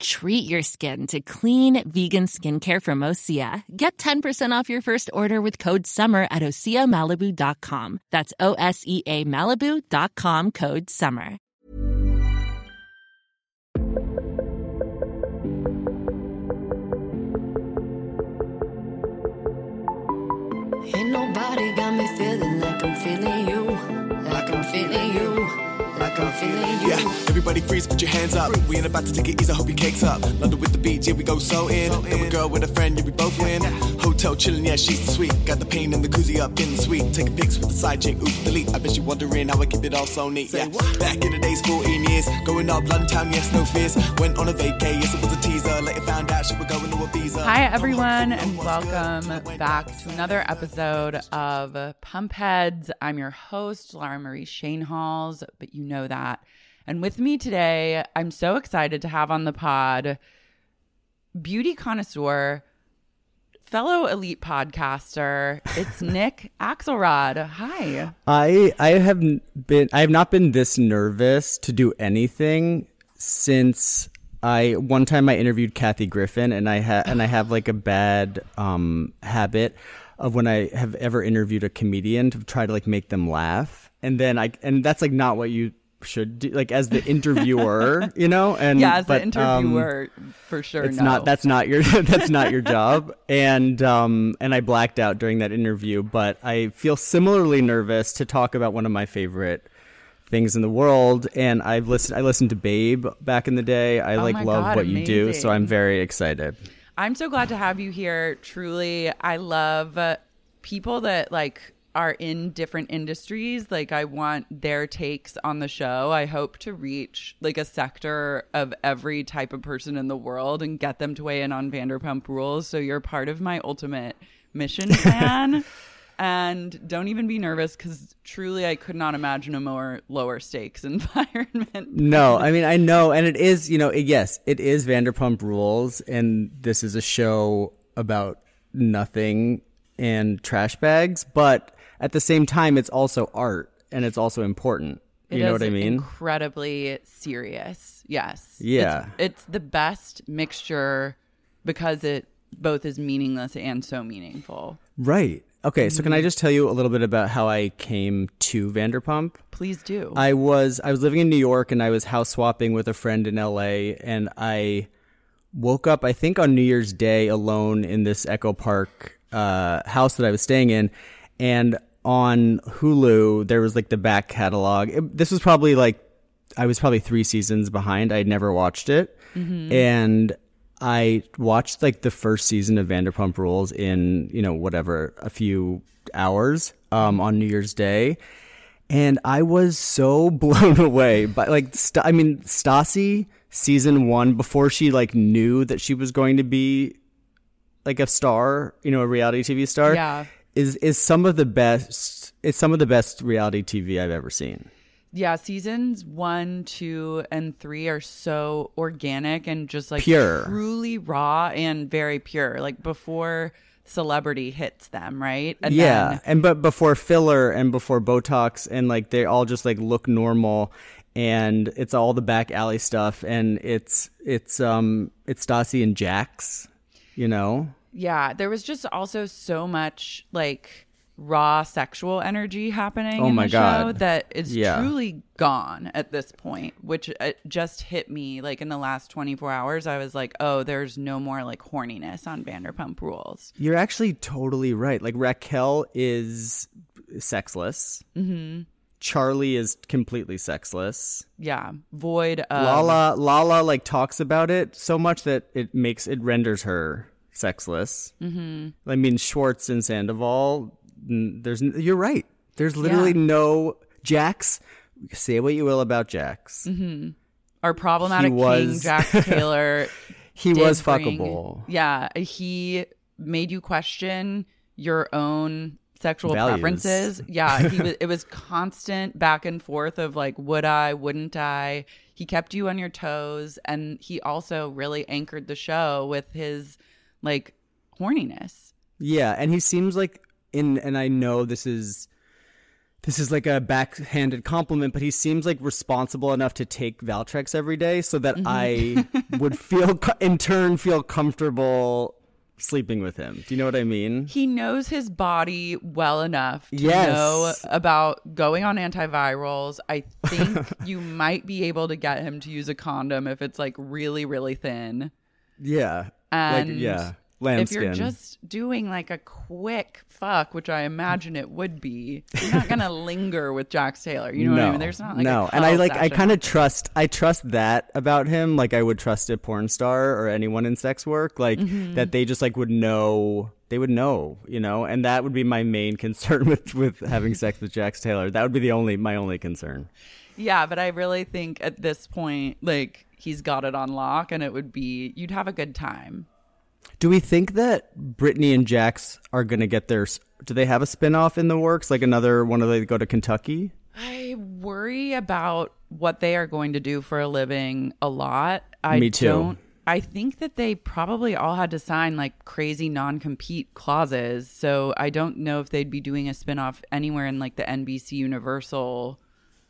Treat your skin to clean, vegan skincare from Osea. Get 10% off your first order with code SUMMER at OseaMalibu.com. That's O S E A Malibu.com code SUMMER. Ain't nobody got me feeling like I'm feeling you, like I'm feeling you, like I'm feeling you. Yeah, everybody freeze, put your hands up. We ain't about to take it easy, I hope your cake's up. London with the beach, yeah, we go so in. Then a girl with a friend, yeah, we both win. Hotel chillin', yeah, she's sweet. Got the pain and the koozie up in the suite. Taking pics with the side chick, ooh, delete. I bet you wondering how I keep it all so neat. Yeah, back in the days, 14 years. Going up London town, yes, no fears. Went on a vacay, yes, it was a teaser. Later found out she was going to Ibiza. Hi, everyone, and welcome back to another episode of Pump Heads. I'm your host, Lara Marie Schoenhals, but you know that. And with me today, I'm so excited to have on the pod beauty connoisseur, fellow elite podcaster. It's Nick Axelrod. Hi. I I have been I have not been this nervous to do anything since I one time I interviewed Kathy Griffin and I ha- and I have like a bad um habit of when I have ever interviewed a comedian to try to like make them laugh and then I and that's like not what you should do like as the interviewer you know and Yeah, as but, the um, interviewer, for sure. it's no. not that's not your that's not your job and um and i blacked out during that interview but i feel similarly nervous to talk about one of my favorite things in the world and i've listened i listened to babe back in the day i like Oh my love God, what you do so i'm very excited I'm so glad to have you here. Truly, I love people that like are in different industries. Like I want their takes on the show. I hope to reach like a sector of every type of person in the world and get them to weigh in on Vanderpump Rules. So you're part of my ultimate mission plan. and don't even be nervous because truly, I could not imagine a more lower stakes environment. no i mean i know and it is you know it, yes it is vanderpump rules and this is a show about nothing and trash bags but at the same time it's also art and it's also important It you know is what i mean Incredibly serious. Yes. Yeah. It's, it's the best mixture because it both is meaningless and so meaningful. Right. Okay, so can Mm-hmm. I just tell you a little bit about how I came to Vanderpump? Please do. I was I was living in New York and I was house swapping with a friend in LA and I woke up I think on New Year's Day alone in this Echo Park uh, house that I was staying in and on Hulu there was like the back catalog. It- this was probably like I was probably 3 seasons behind. I'd never watched it. And I watched like the first season of Vanderpump Rules in, you know, whatever, a few hours um, on New Year's Day. And I was so blown away by like, St- I mean, Stassi season one, before she like knew that she was going to be like a star, you know, a reality TV star, Yeah. Is is some of the best. It's some of the best reality TV I've ever seen. yeah, seasons one, two, and three are so organic and just like Pure. truly raw and very pure. Like before celebrity hits them, right? And yeah, then- and but before filler and before Botox and like they all just like look normal, and it's all the back alley stuff, and it's it's um it's Stassi and Jax, you know. Yeah, there was just also so much like raw sexual energy happening Oh in my the show God. that is Yeah. truly gone at this point, which uh, just hit me like in the last 24 hours. I was like, oh, there's no more like horniness on Vanderpump Rules. You're actually totally right. Like Raquel is sexless. Mm-hmm. Charli is completely sexless. Yeah, void of Lala Lala like talks about it so much that it makes it renders her sexless. Mm-hmm. I mean Schwartz and Sandoval. There's you're right. There's literally Yeah. no Jax. Say what you will about Jax. our problematic He king was- Jack Taylor. He was bring- fuckable. Yeah, he made you question your own sexual Values. preferences. Yeah, he was. It was constant back and forth of like, would I, wouldn't I? He kept you on your toes, and he also really anchored the show with his like horniness. Yeah, and he seems like in and I know this is this is like a backhanded compliment, but he seems like responsible enough to take Valtrex every day so that mm-hmm. I would feel in turn feel comfortable sleeping with him. Do you know what I mean? He knows his body well enough to Yes. know about going on antivirals. I think you might be able to get him to use a condom if it's like really, really thin. Yeah. And like yeah, if you're just doing like a quick fuck, which I imagine it would be, you're not gonna linger with Jax Taylor. You know no, what I mean? There's not like no, and I like I kind of trust I trust that about him. Like I would trust a porn star or anyone in sex work, like Mm-hmm. that they just like would know. They would know, you know, and that would be my main concern with with having sex with Jax Taylor. That would be the only my only concern. Yeah, but I really think at this point, like he's got it on lock, and it would be you'd have a good time. Do we think that Brittany and Jax are going to get their? Do they have a spinoff in the works? Like another one of they go to Kentucky? I worry about what they are going to do for a living a lot. I Me too. Don't, I think that they probably all had to sign like crazy non-compete clauses. So I don't know if they'd be doing a spinoff anywhere in like the NBC Universal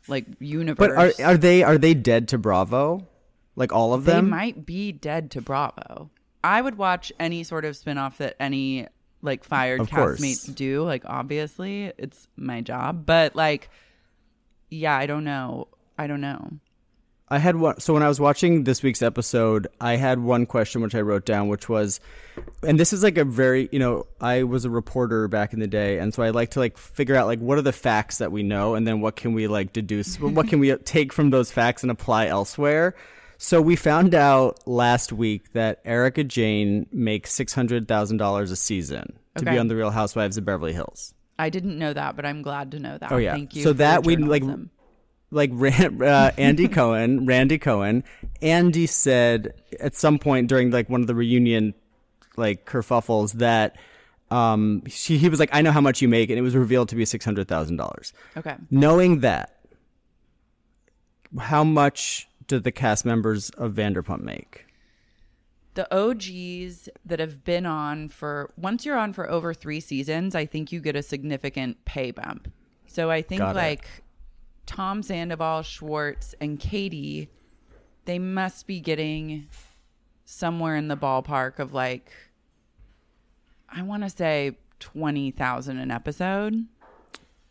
like universe. But are are they are they dead to Bravo? Like all of them? they might be dead to Bravo. I would watch any sort of spinoff that any like fired Of course. castmates do. Like obviously, it's my job, but like, yeah, I don't know. I don't know. I had one. So when I was watching this week's episode, I had one question which I wrote down, which was, and this is like a very, you know, I was a reporter back in the day, and so I like to like figure out like what are the facts that we know, and then what can we like deduce, what can we take from those facts and apply elsewhere. So we found out last week that Erika Jayne makes six hundred thousand dollars a season to be on the Real Housewives of Beverly Hills. I didn't know that, but I'm glad to know that. Oh, yeah. Thank you. So that we, like. Like uh, Andy Cohen, Randy Cohen, Andy said at some point during like one of the reunion like kerfuffles that um she, he was like I know how much you make and it was revealed to be six hundred thousand dollars. okay. Knowing that, how much did the cast members of Vanderpump make? the OGs that have been on for once you're on for over three seasons, I think you get a significant pay bump. So I think Got it. Tom Sandoval, Schwartz, and Katie, they must be getting somewhere in the ballpark of like I want to say twenty thousand an episode.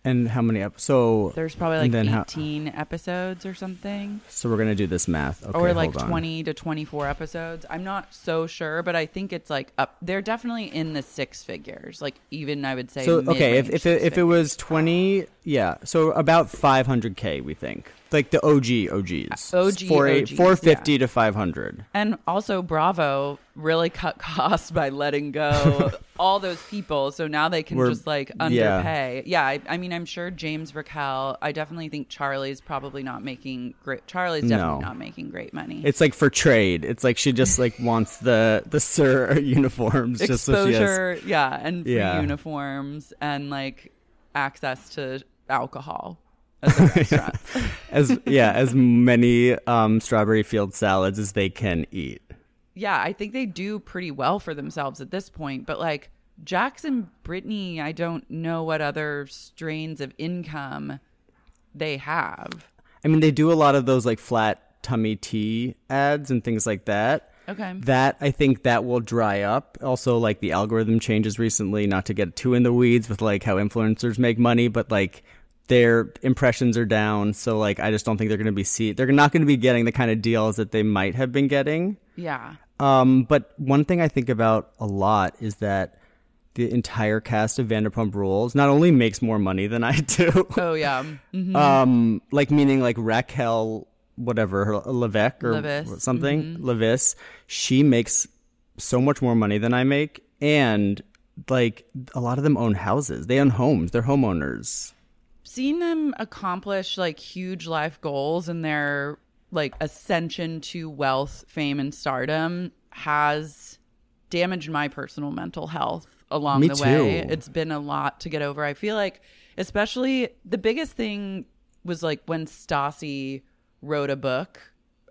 And how many episodes? So There's probably like then how- eighteen episodes or something. so we're gonna do this math. Okay, or like 20 to 24 episodes. I'm not so sure, but I think it's like up. They're definitely in the six figures. Like even I would say. So okay, if if it, if it was twenty, yeah, so about five hundred k, we think, like the OG OGs, uh, OG four OGs, four fifty to five hundred. And also, Bravo really cut costs by letting go all those people. So now they can We're- just like underpay. Yeah, I, I mean, I'm sure James Raquel. I definitely think Charli's probably not making great. Charli's definitely No. not making great money. It's like for trade. It's like she just like wants the the SUR uniforms just so she has. exposure, yeah, and free Yeah. uniforms and like access to alcohol restaurant. as yeah as many um, strawberry field salads as they can eat. yeah, I think they do pretty well for themselves at this point. But like Jackson, Brittany, I don't know what other strains of income they have. I mean, they do a lot of those like flat tummy tea ads and things like that. Okay. That I think that will dry up. Also, like the algorithm changes recently. Not to get too in the weeds with like how influencers make money, but like their impressions are down. So like I just don't think they're going to be see. They're not going to be getting the kind of deals that they might have been getting. Yeah. Um, but one thing I think about a lot is that the entire cast of Vanderpump Rules not only makes more money than I do, Oh yeah. Mhm. um, like meaning like Raquel, whatever, her Levesque or Leviss, something, Leviss, she makes so much more money than I make, and like a lot of them own houses. They own homes. They're homeowners. Seeing them accomplish like huge life goals and their like ascension to wealth, fame, and stardom has damaged my personal mental health along Me the way. too. It's been a lot to get over. I feel like, especially the biggest thing was like when Stassi wrote a book.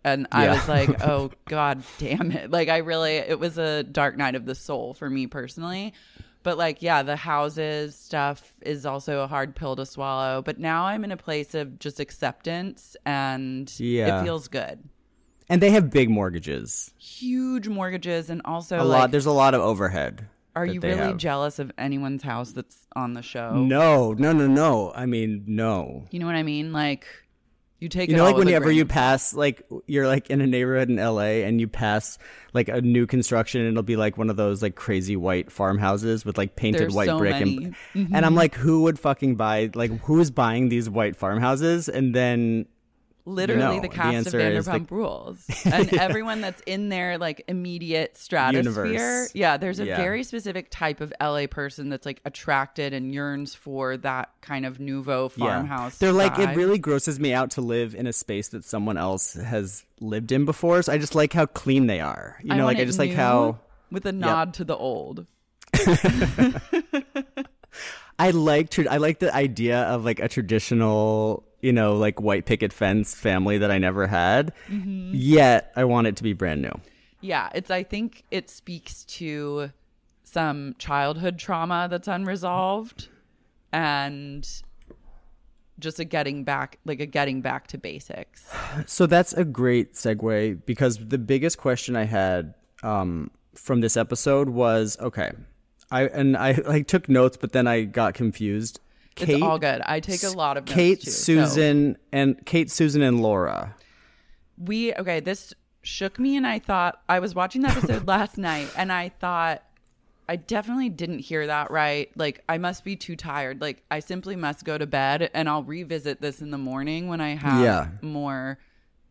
And I was like, oh, God damn it. Like, I really, it was a dark night of the soul for me personally. But, like, yeah, the houses stuff is also a hard pill to swallow. But now I'm in a place of just acceptance and Yeah. it feels good. And they have big mortgages. Huge mortgages and also, A like, lot. There's a lot of overhead. are you really have. jealous of anyone's house that's on the show? No, no, no, no. I mean, no. You know what I mean? Like, you take You know, like whenever you pass, like you're like in a neighborhood in LA and you pass like a new construction, and it'll be like one of those like crazy white farmhouses with like painted There's white so brick, many. Mm-hmm. and and I'm like, who would fucking buy? Like, who is buying these white farmhouses? And then literally No, the the cast of answer Vanderpump the- Rules and everyone that's in their like immediate stratosphere. Universe. Yeah, there's a Yeah. very specific type of LA person that's like attracted and yearns for that kind of nouveau farmhouse. Yeah. They're like, it really grosses me out to live in a space that someone else has lived in before. So I just like how clean they are. You know, want like I just like how with a nod to the old. I like I like the idea of like a traditional, you know, like white picket fence family that I never had. Mm-hmm. Yet I want it to be brand new. Yeah, it's I think it speaks to some childhood trauma that's unresolved and just a getting back like a getting back to basics. So that's a great segue because the biggest question I had um, from this episode was okay. I and I like took notes, but then I got confused. It's all good. I take a lot of notes Kate, too, so- Susan, and Kate, Susan, and Laura. we okay this shook me and i thought i was watching the episode last night and i thought i definitely didn't hear that right like i must be too tired like i simply must go to bed and i'll revisit this in the morning when i have Yeah. more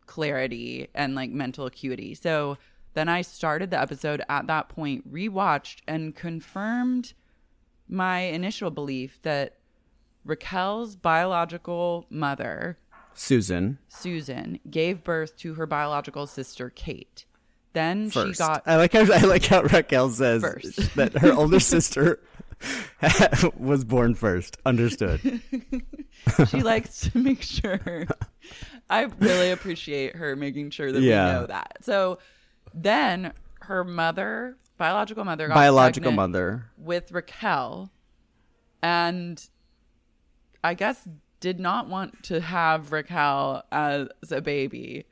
clarity and like mental acuity so then i started the episode at that point rewatched and confirmed my initial belief that raquel's biological mother Susan Susan gave birth to her biological sister Kate. Then she got I like how I like how Raquel says First. that her older sister was born first. Understood. she likes to make sure I really appreciate her making sure that Yeah. we know that. So then her mother, biological mother got Biological mother. with Raquel and I guess did not want to have Raquel as a baby.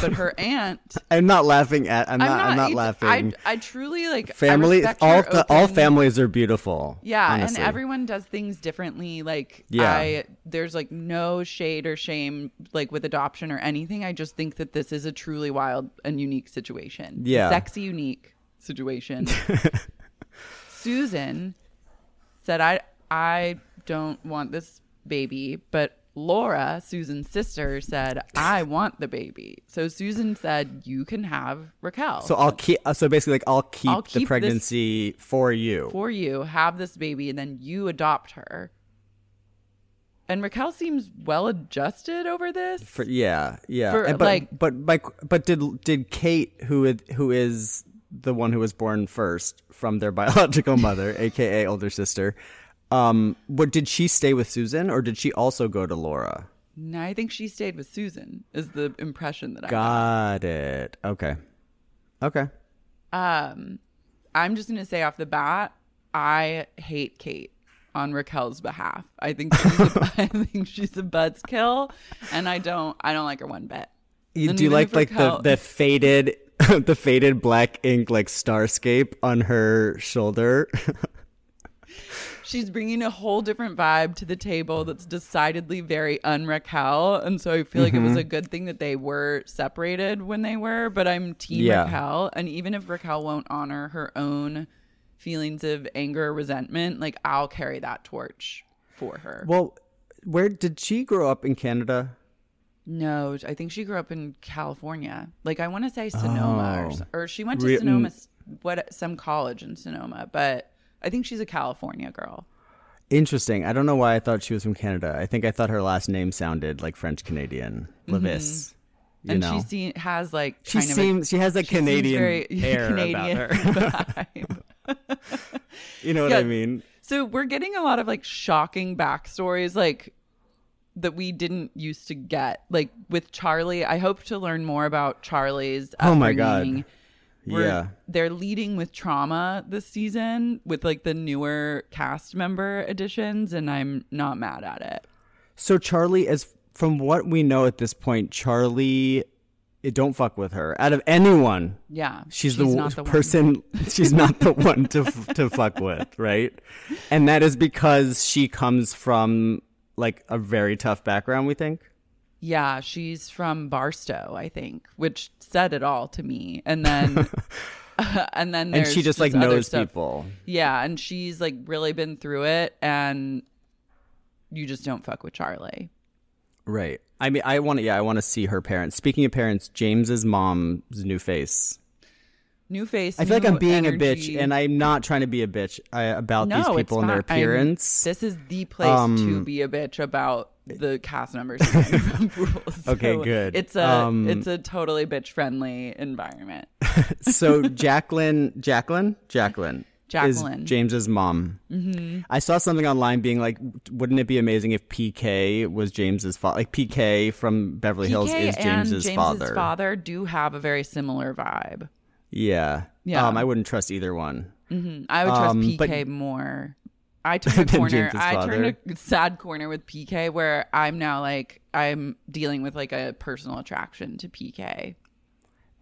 But her aunt I'm not laughing at. I'm I'm not. not, I'm not laughing. I, I truly like Family. All fa- all families are beautiful. Yeah, honestly. and everyone does things differently. Like Yeah. I there's like no shade or shame like with adoption or anything. I just think that this is a truly wild and unique situation. Yeah. sexy unique situation. Susan said I I don't want this baby, but Laura, Susan's sister, said, I want the baby. So Susan said, You can have Raquel. So I'll keep. uh, So basically, like I'll keep, I'll the keep this- pregnancy for you. for you, have this baby, and then you adopt her. And Raquel seems well adjusted over this. For, yeah, yeah. For, And but, like- but my, but did did Kate, who is, who is the one who was born first from their biological mother, aka older sister, um, what did she stay with Susan, or did she also go to Laura? no, I think she stayed with Susan. Is the impression that I got. Got it. Okay. Okay. Um, I'm just gonna say off the bat, I hate Kate on Raquel's behalf. I think she's a, I think she's a buzzkill, and I don't I don't like her one bit. You, do you like if like Raquel- the the faded the faded black ink like starscape on her shoulder? She's bringing a whole different vibe to the table that's decidedly very un-Raquel. And so I feel like it Mm-hmm. was a good thing that they were separated when they were, but I'm team Yeah. Raquel. And even if Raquel won't honor her own feelings of anger or resentment, like I'll carry that torch for her. Well, where did she grow up in Canada? No, I think she grew up in California. Like I want to say Sonoma, or, Oh. s- or she went to Re- Sonoma, what some college in Sonoma, but I think she's a California girl. Interesting. I don't know why I thought she was from Canada. I think I thought her last name sounded like French Canadian. Mm-hmm. Leviss. You and know. she se- has like She seems she has a she Canadian very air Canadian about her. you know what Yeah. I mean? So we're getting a lot of like shocking backstories, like that we didn't used to get. Like with Charli, I hope to learn more about Charli's. Oh my God. We're- Yeah. they're leading with trauma this season with like the newer cast member additions, and I'm not mad at it. So Charli, as from what we know at this point, Charli, it, don't fuck with her. Out of anyone, Yeah, she's, the, not w- one. person. she's not the one to f- to fuck with, right? And that is because she comes from like a very tough background. We think. Yeah, she's from Barstow, I think, which said it all to me. And then, and then And she just like other knows stuff. people. Yeah, and she's like really been through it, and you just don't fuck with Charli. Right. I mean, I want to. Yeah, I want to see her parents. Speaking of parents, James's mom's new face. New face. I feel like I'm being energy. a bitch, and I'm not trying to be a bitch about no, these it's people and their not. I'm- appearance. this is the place Um, to be a bitch about the cast members. Rules. Okay, So good. It's a Um, it's a totally bitch friendly environment. so Jacqueline, Jacqueline, Jacqueline, Jacqueline. is James's mom. Mm-hmm. I saw something online being like, wouldn't it be amazing if PK was James's father? Like PK from Beverly Hills PK is and James's James's father. father do have a very similar vibe. Yeah, Yeah. Um, I wouldn't trust either one. I would trust Um, PK more. I turned a corner. I turned a sad corner with PK where I'm now like I'm dealing with like a personal attraction to PK.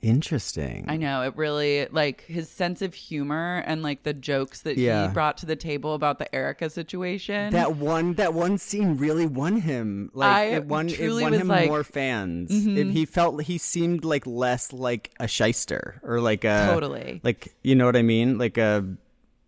Interesting. I know it really like his sense of humor and like the jokes that Yeah. he brought to the table about the Erika situation. That one, that one scene really won him. Like I it won, it won him like- mm-hmm. more fans. It- he felt he seemed like less like a shyster or like a Totally. like you know what I mean, like a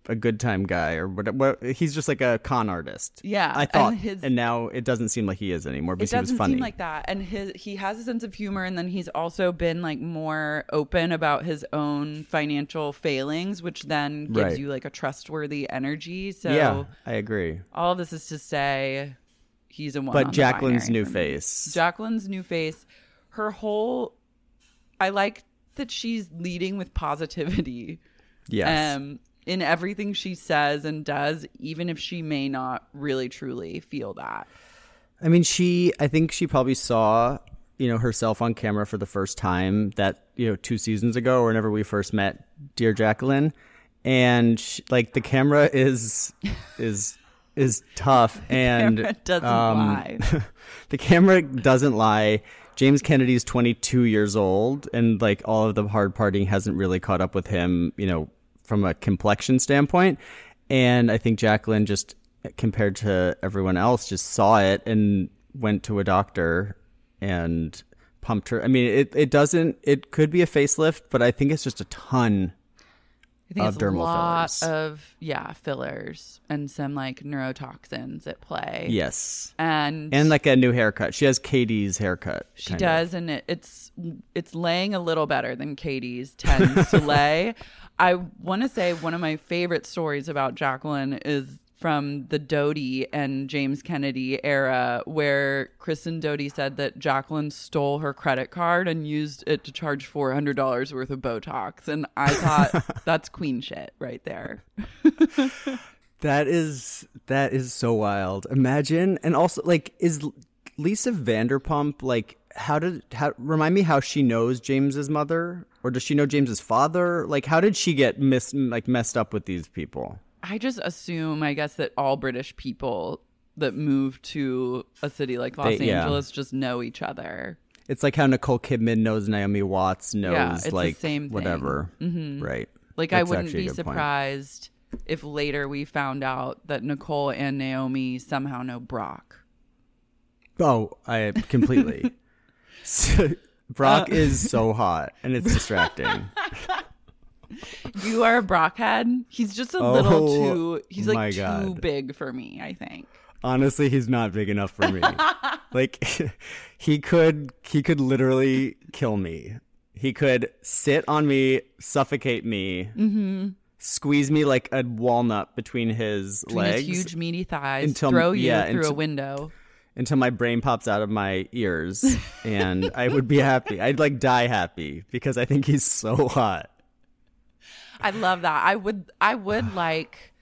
a good time guy or whatever. He's just like a con artist. Yeah, I and thought, and, his- now it doesn't seem like he is anymore it because he was doesn't funny. seem like that and his he has a sense of humor and then he's also been like more open about his own financial failings which then gives Right. you like a trustworthy energy so yeah, I agree. all of this is to say he's a one But on Jacqueline's new face. Jacqueline's new face her whole I like that she's leading with positivity Yes. um in everything she says and does even if she may not really truly feel that I mean, she. I think she probably saw, you know, herself on camera for the first time that you know two seasons ago, or whenever we first met, dear Jacqueline, and she, like the camera is is is tough, and camera doesn't um, lie. the camera doesn't lie. James Kennedy's 22 years old, and like all of the hard partying hasn't really caught up with him, you know, from a complexion standpoint. And I think Jacqueline just, compared to everyone else, just saw it and went to a doctor and pumped her. I mean, it, it doesn't, it could be a facelift, but I think it's just a ton. Think of it's a dermal lot fillers. of yeah fillers and some like neurotoxins at play. Yes. and And like a new haircut. She has Katie's haircut. she kind of. does, and it, it's it's laying a little better than Katie's tends to lay. I want to say one of my favorite stories about Jacqueline is from the Doute and James Kennedy era, where Kristen Doute said that Jacqueline stole her credit card and used it to charge four hundred dollars worth of Botox, and I thought that's queen shit right there. That is that is so wild. Imagine, and also like, is Lisa Vanderpump like? How did how remind me how she knows James's mother, or does she know James's father? Like, how did she get mis like messed up with these people? I just assume, I guess, that all British people that move to a city like Los They- yeah. Angeles just know each other. It's like how Nicole Kidman knows Naomi Watts knows Yeah, it's the like same thing. whatever, right? Like, I wouldn't be good point. surprised if later we found out that Nicole and Naomi somehow know Brock. Oh, I completely. So, Brock Uh. is so hot, and it's distracting. You are a Brockhead. He's just a Oh, little too. He's like too God. big for me. I think. Honestly, he's not big enough for me. like he could he could literally kill me. He could sit on me, suffocate me, Mm-hmm. squeeze me like a walnut between his Between legs his huge meaty thighs, Until- throw you yeah, through a window. until my brain pops out of my ears and I would be happy. I'd like die happy because I think he's so hot. I love that. I would. I would like.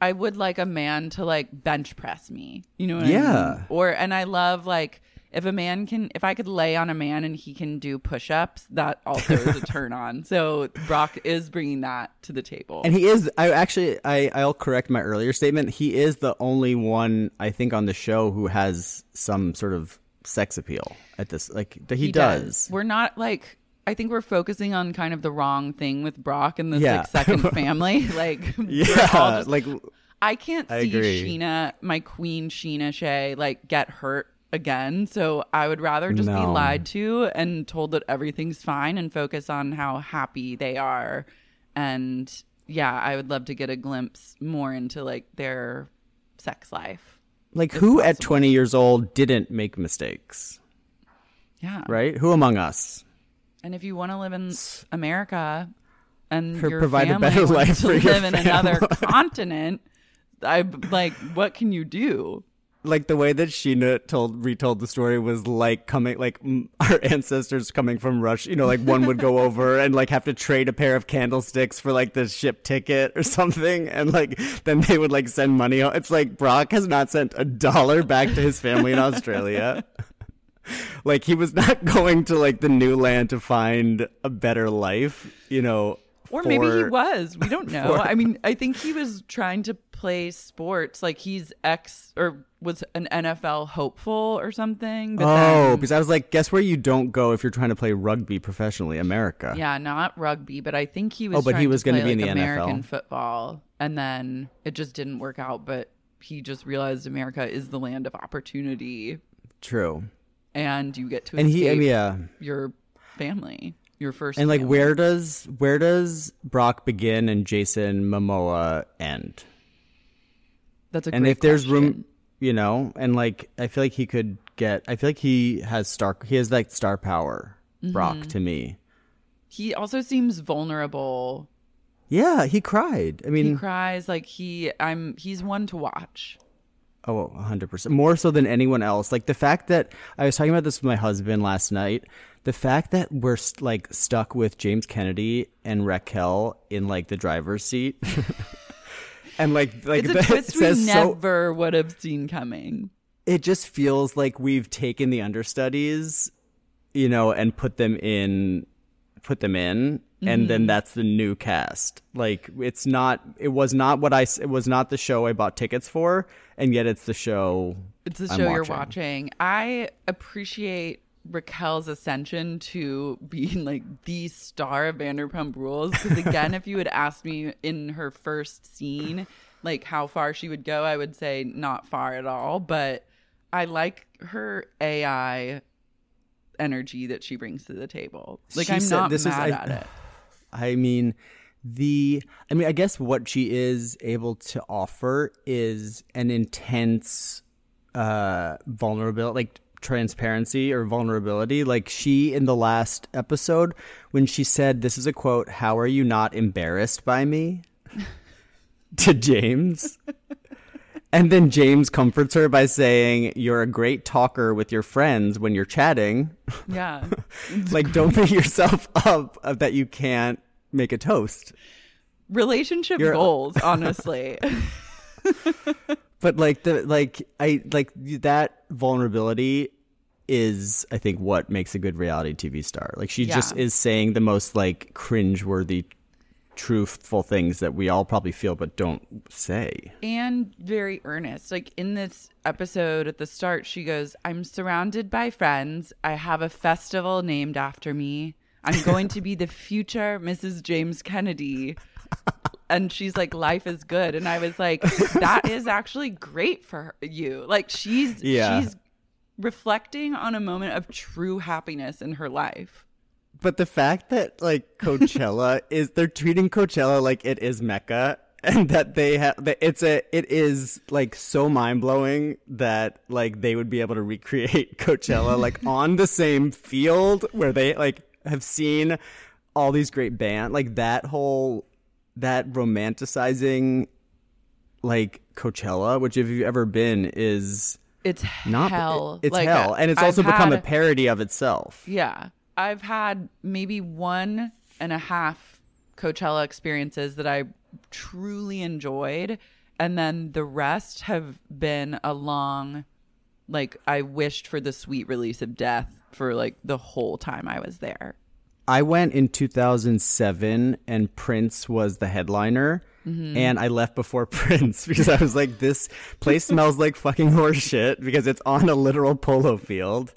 I would like a man to like bench press me. You know what I Yeah. mean? Or and I love like if a man can if I could lay on a man and he can do push-ups, that also is a turn on. So Brock is bringing that to the table. And he is I actually I I'll correct my earlier statement. He is the only one I think on the show who has some sort of sex appeal at this like that he, does. We're not like I think we're focusing on kind of the wrong thing with Brock and this Yeah. like second family. Like Yeah, just- like I can't I see agree. Scheana, my queen Scheana Shay, like get hurt again. So I would rather just be lied to and told that everything's fine and focus on how happy they are. And yeah, I would love to get a glimpse more into like their sex life. like who at 20 years old didn't make mistakes, Yeah. right? Who among us? And if you want to live in America and your provide a family better wants life to for your live in another continent, I like what can you do? Like the way that Scheana told retold the story was like coming like our ancestors coming from Russia. You know, like one would go over and like have to trade a pair of candlesticks for like the ship ticket or something, and like then they would like send money. It's like Brock has not sent a dollar back to his family in Australia. like he was not going to like the new land to find a better life. You know, Or maybe he was. We don't know. for- I mean, I think he was trying to play sports. Like he's ex or was an NFL hopeful or something. But Oh, then, because I was like, guess where you don't go if you're trying to play rugby professionally? America. yeah, not rugby, but I think he was. Oh, but he trying was to gonna play, be in like, the American NFL. football, and then it just didn't work out. But he just realized America is the land of opportunity, True. And you get to And he, I mean, yeah. your family, your first. And like, family. where does where does Brock begin and Jason Momoa end? That's a and if there's question. room, you know, and like, I feel like he could get. I feel like he has star. He has like star power. Brock Mm-hmm. to me. he also seems vulnerable. Yeah, he cried. I mean, He cries like he. I'm. He's one to watch. Oh, 100%. More so than anyone else. Like the fact that I was talking about this with my husband last night. The fact that we're st- like stuck with James Kennedy and Raquel in like the driver's seat. and like like It's a twist we says so never would have seen coming. it just feels like we've taken the understudies, you know, and put them in put them in and Mm-hmm. then that's the new cast. Like it's not it was not what I it was not the show I bought tickets for and yet it's the show It's the I'm show you're watching. I appreciate Raquel's ascension to being like the star of Vanderpump Rules. Because again, if you had asked me in her first scene, like how far she would go, I would say not far at all. But I like her AI energy that she brings to the table. Like She I'm said- not this is- mad I- at it. I mean, the I mean, I guess what she is able to offer is an intense uh vulnerability like transparency or vulnerability. Like she in the last episode when she said this is a quote how are you not embarrassed by me? to James. And then James comforts her by saying you're a great talker with your friends when you're chatting. Yeah. like don't beat yourself up of that you can't make a toast Relationship You're- goals, honestly. but like the like i like that vulnerability is i think what makes a good reality tv star like she just is saying the most like cringeworthy truthful things that we all probably feel but don't say and very earnest. Like in this episode at the start, she goes, I'm surrounded by friends. I have a festival named after me. I'm going to be the future Mrs. James Kennedy. And she's like, life is good. And I was like, that is actually great for you. Like she's Yeah. she's reflecting on a moment of true happiness in her life. but the fact that like Coachella is they're treating Coachella like it is Mecca and that they have that it's a it is like so mind-blowing that like they would be able to recreate Coachella like on the same field where they like have seen all these great band like that whole that romanticizing like Coachella which if you've ever been is It's not hell. it's Like, hell and it's I've also become a parody of itself Yeah. I've had maybe one and a half Coachella experiences that I truly enjoyed. And then the rest have been a long, like, I wished for the sweet release of death for like the whole time I was there. I went in 2007 and Prince was the headliner. Mm-hmm. And I left before Prince because I was like, this place smells like fucking horse shit because it's on a literal polo field.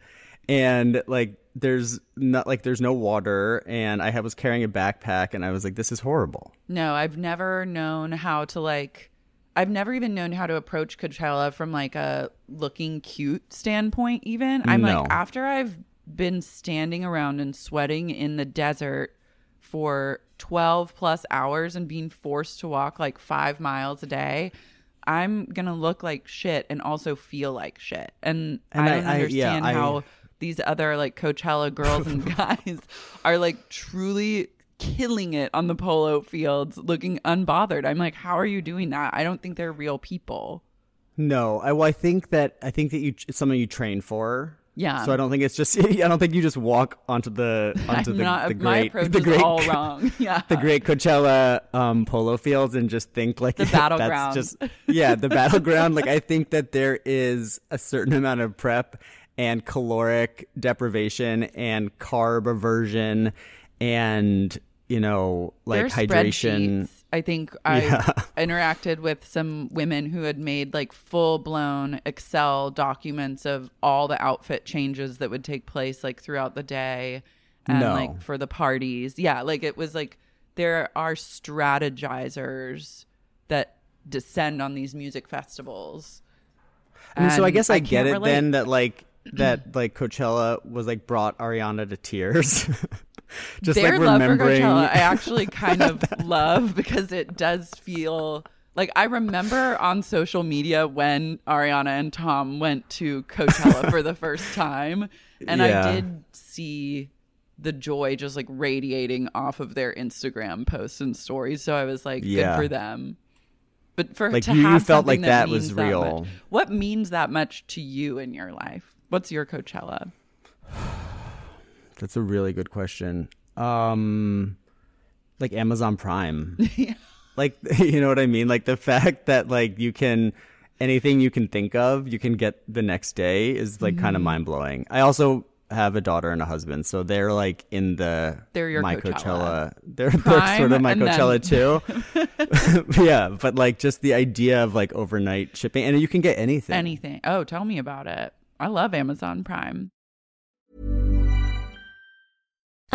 And like, there's not like, there's no water. And I was carrying a backpack and I was like, this is horrible. No, I've never known how to like I've never even known how to approach Coachella from like a looking cute standpoint even. I'm No. like after I've been standing around and sweating in the desert for 12 plus hours and being forced to walk like 5 miles a day, I'm going to look like shit and also feel like shit. And, And I I- don't I- understand I- how these other like Coachella girls and guys are like truly killing it on the polo fields, looking unbothered. I'm like, how are you doing that? I don't think they're real people. No, I, well, I think that, I think that you, it's something you train for. Yeah. So I don't think it's just, I don't think you just walk onto the, onto the, not, the great, the great, all wrong. Yeah. the great Coachella um, polo fields and just think like The that's battleground. just yeah the battleground. like I think that there is a certain amount of prep and caloric deprivation and carb aversion and you know like Their hydration. I think I Yeah. interacted with some women who had made like full blown Excel documents of all the outfit changes that would take place like throughout the day and No. like for the parties. Yeah, like it was like there are strategizers that descend on these music festivals. I mean, so I guess I, can't get it relate. then that like that like Coachella was like brought Ariana to tears. just Their like love for Coachella, I actually kind of love because it does feel like I remember on social media when Ariana and Tom went to Coachella for the first time, and Yeah. I did see the joy just like radiating off of their Instagram posts and stories. So I was like, Yeah. good for them. But for Like, to you- you have felt like something that was that real. much- what means that much to you in your life? What's your Coachella? That's a really good question. Um like Amazon Prime. Like you know what I mean? Like the fact that like you can anything you can think of, you can get the next day is like Mm-hmm. kind of mind-blowing. I also have a daughter and a husband, so they're like in the They're your my Coachella. They're they're sort of my Coachella too. yeah, but like just the idea of like overnight shipping and you can get anything. Anything. Oh, tell me about it. I love Amazon Prime.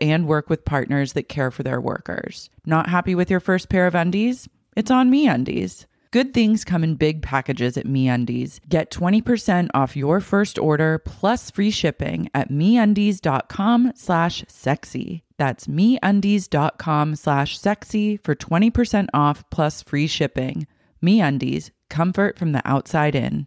and work with partners that care for their workers. Not happy with your first pair of undies? It's on MeUndies. Good things come in big packages at MeUndies. Get 20% off your first order plus free shipping at MeUndies.com slash sexy. That's MeUndies.com slash sexy for 20% off plus free shipping. MeUndies, comfort from the outside in.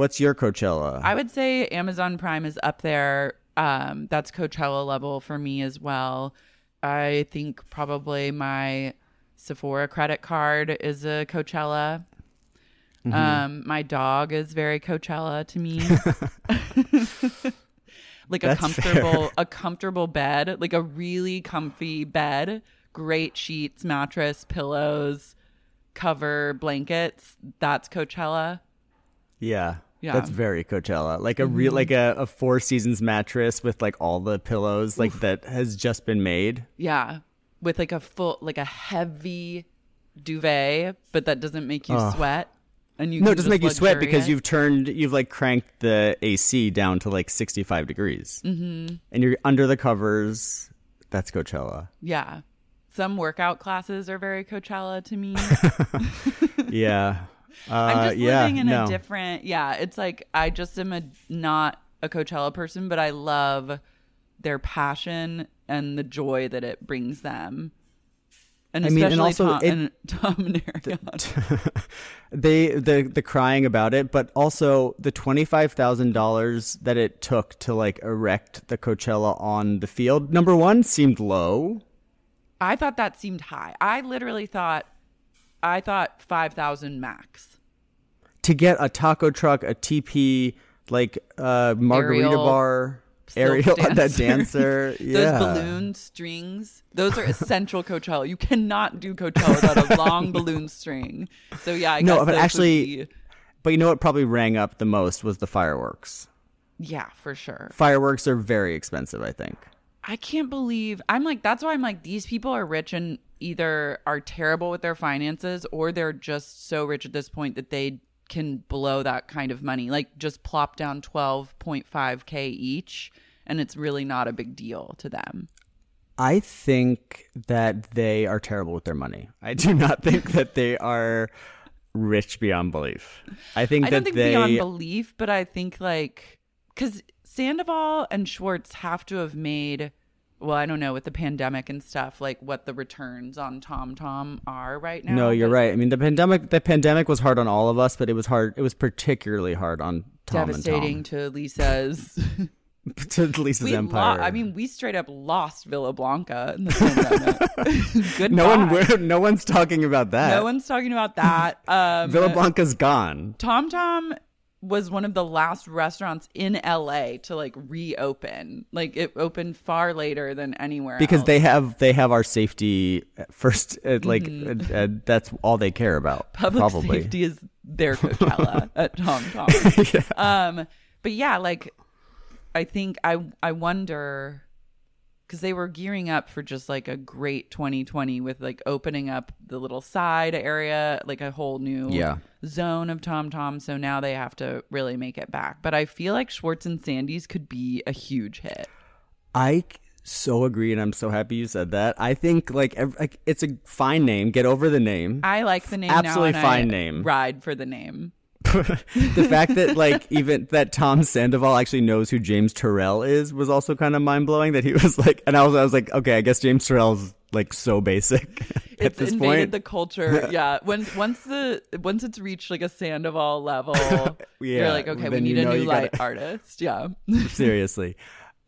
What's your Coachella? I would say Amazon Prime is up there. Um, that's Coachella level for me as well. I think probably my Sephora credit card is a Coachella. Um, my dog is very Coachella to me. like a comfortable, fair. a comfortable bed, like a really comfy bed, great sheets, mattress, pillows, cover, blankets. That's Coachella. yeah. Yeah. That's very Coachella. Like a real like a, a four seasons mattress with like all the pillows like that has just been made. Yeah, with like a full, like a heavy duvet, but that doesn't make you sweat. And you No, it doesn't make you sweat because you've turned you've like cranked the AC down to like 65 degrees. Mm-hmm. And you're under the covers. That's Coachella. yeah. Some workout classes are very Coachella to me. Yeah. Uh, I'm just yeah, living in no. a different. Yeah, it's like I just am a not a Coachella person, but I love their passion and the joy that it brings them. And I mean, especially and also Tom, it- and Tom Ariana. they the the crying about it, but also the twenty five thousand dollars that it took to like erect the Coachella on the field. Number one seemed low. I thought that seemed high. I literally thought, I thought five thousand max. to get a taco truck, a TP, like uh, margarita bar, silk aerial, that dancer. dancer, yeah. Those balloon strings, those are essential Coachella. You cannot do Coachella without a long balloon string. So yeah, I No, guess but actually- be- But you know what probably rang up the most was the fireworks. yeah, for sure. Fireworks are very expensive, I think. I can't believe I'm like that's why I'm like these people are rich and either are terrible with their finances or they're just so rich at this point that they can blow that kind of money. Like just plop down 12.5k each and it's really not a big deal to them. I think that they are terrible with their money. I do not think that they are rich beyond belief. I think I that don't think they beyond belief, but I think like because Sandoval and Schwartz have to have made. Well, I don't know with the pandemic and stuff, like what the returns on TomTom are right now. No, you're but right. I mean, the pandemic the pandemic was hard on all of us, but it was hard. It was particularly hard on Tom Devastating and to Lisa's. Tom. to Lisa's we lo- empire. I mean, we straight up lost Villa Blanca in the pandemic. Goodbye. no one, no one's talking about that. No one's talking about that. Um, Villa Blanca's gone Tom Tom was one of the last restaurants in LA to like reopen. Like it opened far later than anywhere because else. they have they have our safety first. Uh, like uh, uh, that's all they care about. Mm-hmm. public probably. safety is their Coachella at Tom Tom. Um, but yeah, like I think I I wonder because they were gearing up for just like a great 2020 with like opening up the little side area, like a whole new Yeah. zone of Tom Tom. So now they have to really make it back. But I feel like Schwartz and Sandy's could be a huge hit. I so agree, and I'm so happy you said that. I think like, ev- like it's a fine name. Get over the name. I like the name Absolutely fine I name. Ride for the name. the fact that like even that Tom Sandoval actually knows who James Turrell is was also kind of mind blowing. That he was like, and I was I was like, okay, I guess James Turrell's like so basic at it's this invaded point. the culture. Yeah. When once the once it's reached like a Sandoval level, you're like, okay, we need a new you gotta- light artist. Yeah. Seriously,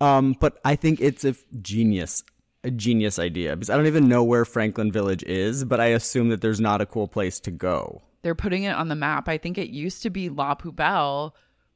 um, but I think it's a genius. A genius idea because I don't even know where Franklin Village is, but I assume that there's not a cool place to go. They're putting it on the map. I think it used to be La Poubelle,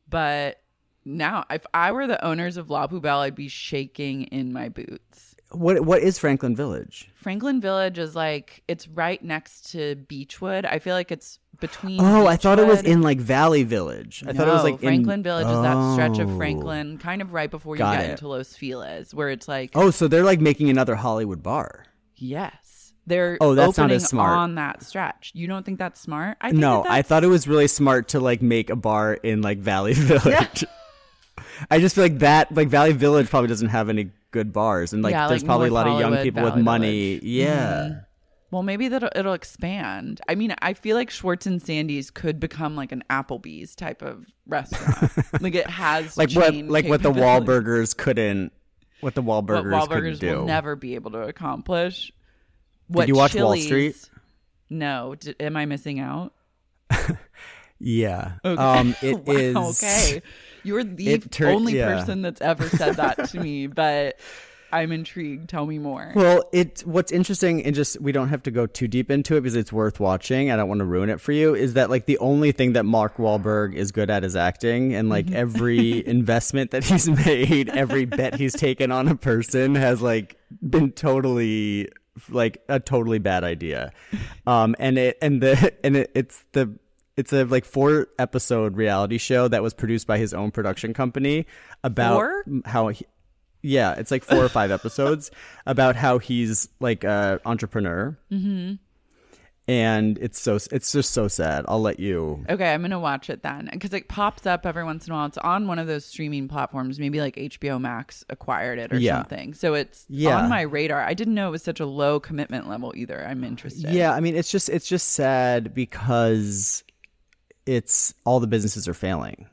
but now if I were the owners of La Poubelle, I'd be shaking in my boots. What what is Franklin Village? Franklin Village is like it's right next to Beechwood. I feel like it's between. Oh, I thought it was in like Valley Village. I thought it was like Franklin in... Village is that stretch of Oh. Franklin, kind of right before you Got get it. into Los Feliz, where it's like, Oh, so they're like making another Hollywood bar. yes, they're Oh, that's not opening as smart. on that stretch. You don't think that's smart? I think No, that I thought it was really smart to like make a bar in like Valley Village. I just feel like that like Valley Village probably doesn't have any good bars, and like Yeah, there's like probably North a lot of young Hollywood, people with money. Village. Yeah. Mm-hmm. Well, maybe that it'll expand. I mean, I feel like Schwartz and Sandy's could become like an Applebee's type of restaurant. like it has Like what like what the. Wahlburgers couldn't what the what Wahlburgers, couldn't do. will never be able to accomplish. What you watch Wall Street? No. D- am I missing out? Yeah. Um it Wow, is okay. You're the tur- only yeah. person that's ever said that to me, but I'm intrigued. Tell me more. Well, it what's interesting and just we don't have to go too deep into it because it's worth watching. I don't want to ruin it for you. Is that like the only thing that Mark Wahlberg is good at is acting, and like Mm-hmm. every investment that he's made, every bet he's taken on a person has like been totally like a totally bad idea. Um, and it and the and it, it's the it's a like four episode reality show that was produced by his own production company about Four? how he, yeah, it's like four or five episodes about how he's like a entrepreneur. Mm-hmm. And it's so it's just so sad. I'll let you. Okay, I'm gonna watch it then because it pops up every once in a while. It's on one of those streaming platforms, maybe like HBO Max acquired it or Yeah. something. So it's Yeah. on my radar. I didn't know it was such a low commitment level either. I'm interested. Yeah, I mean, it's just it's just sad because it's all the businesses are failing,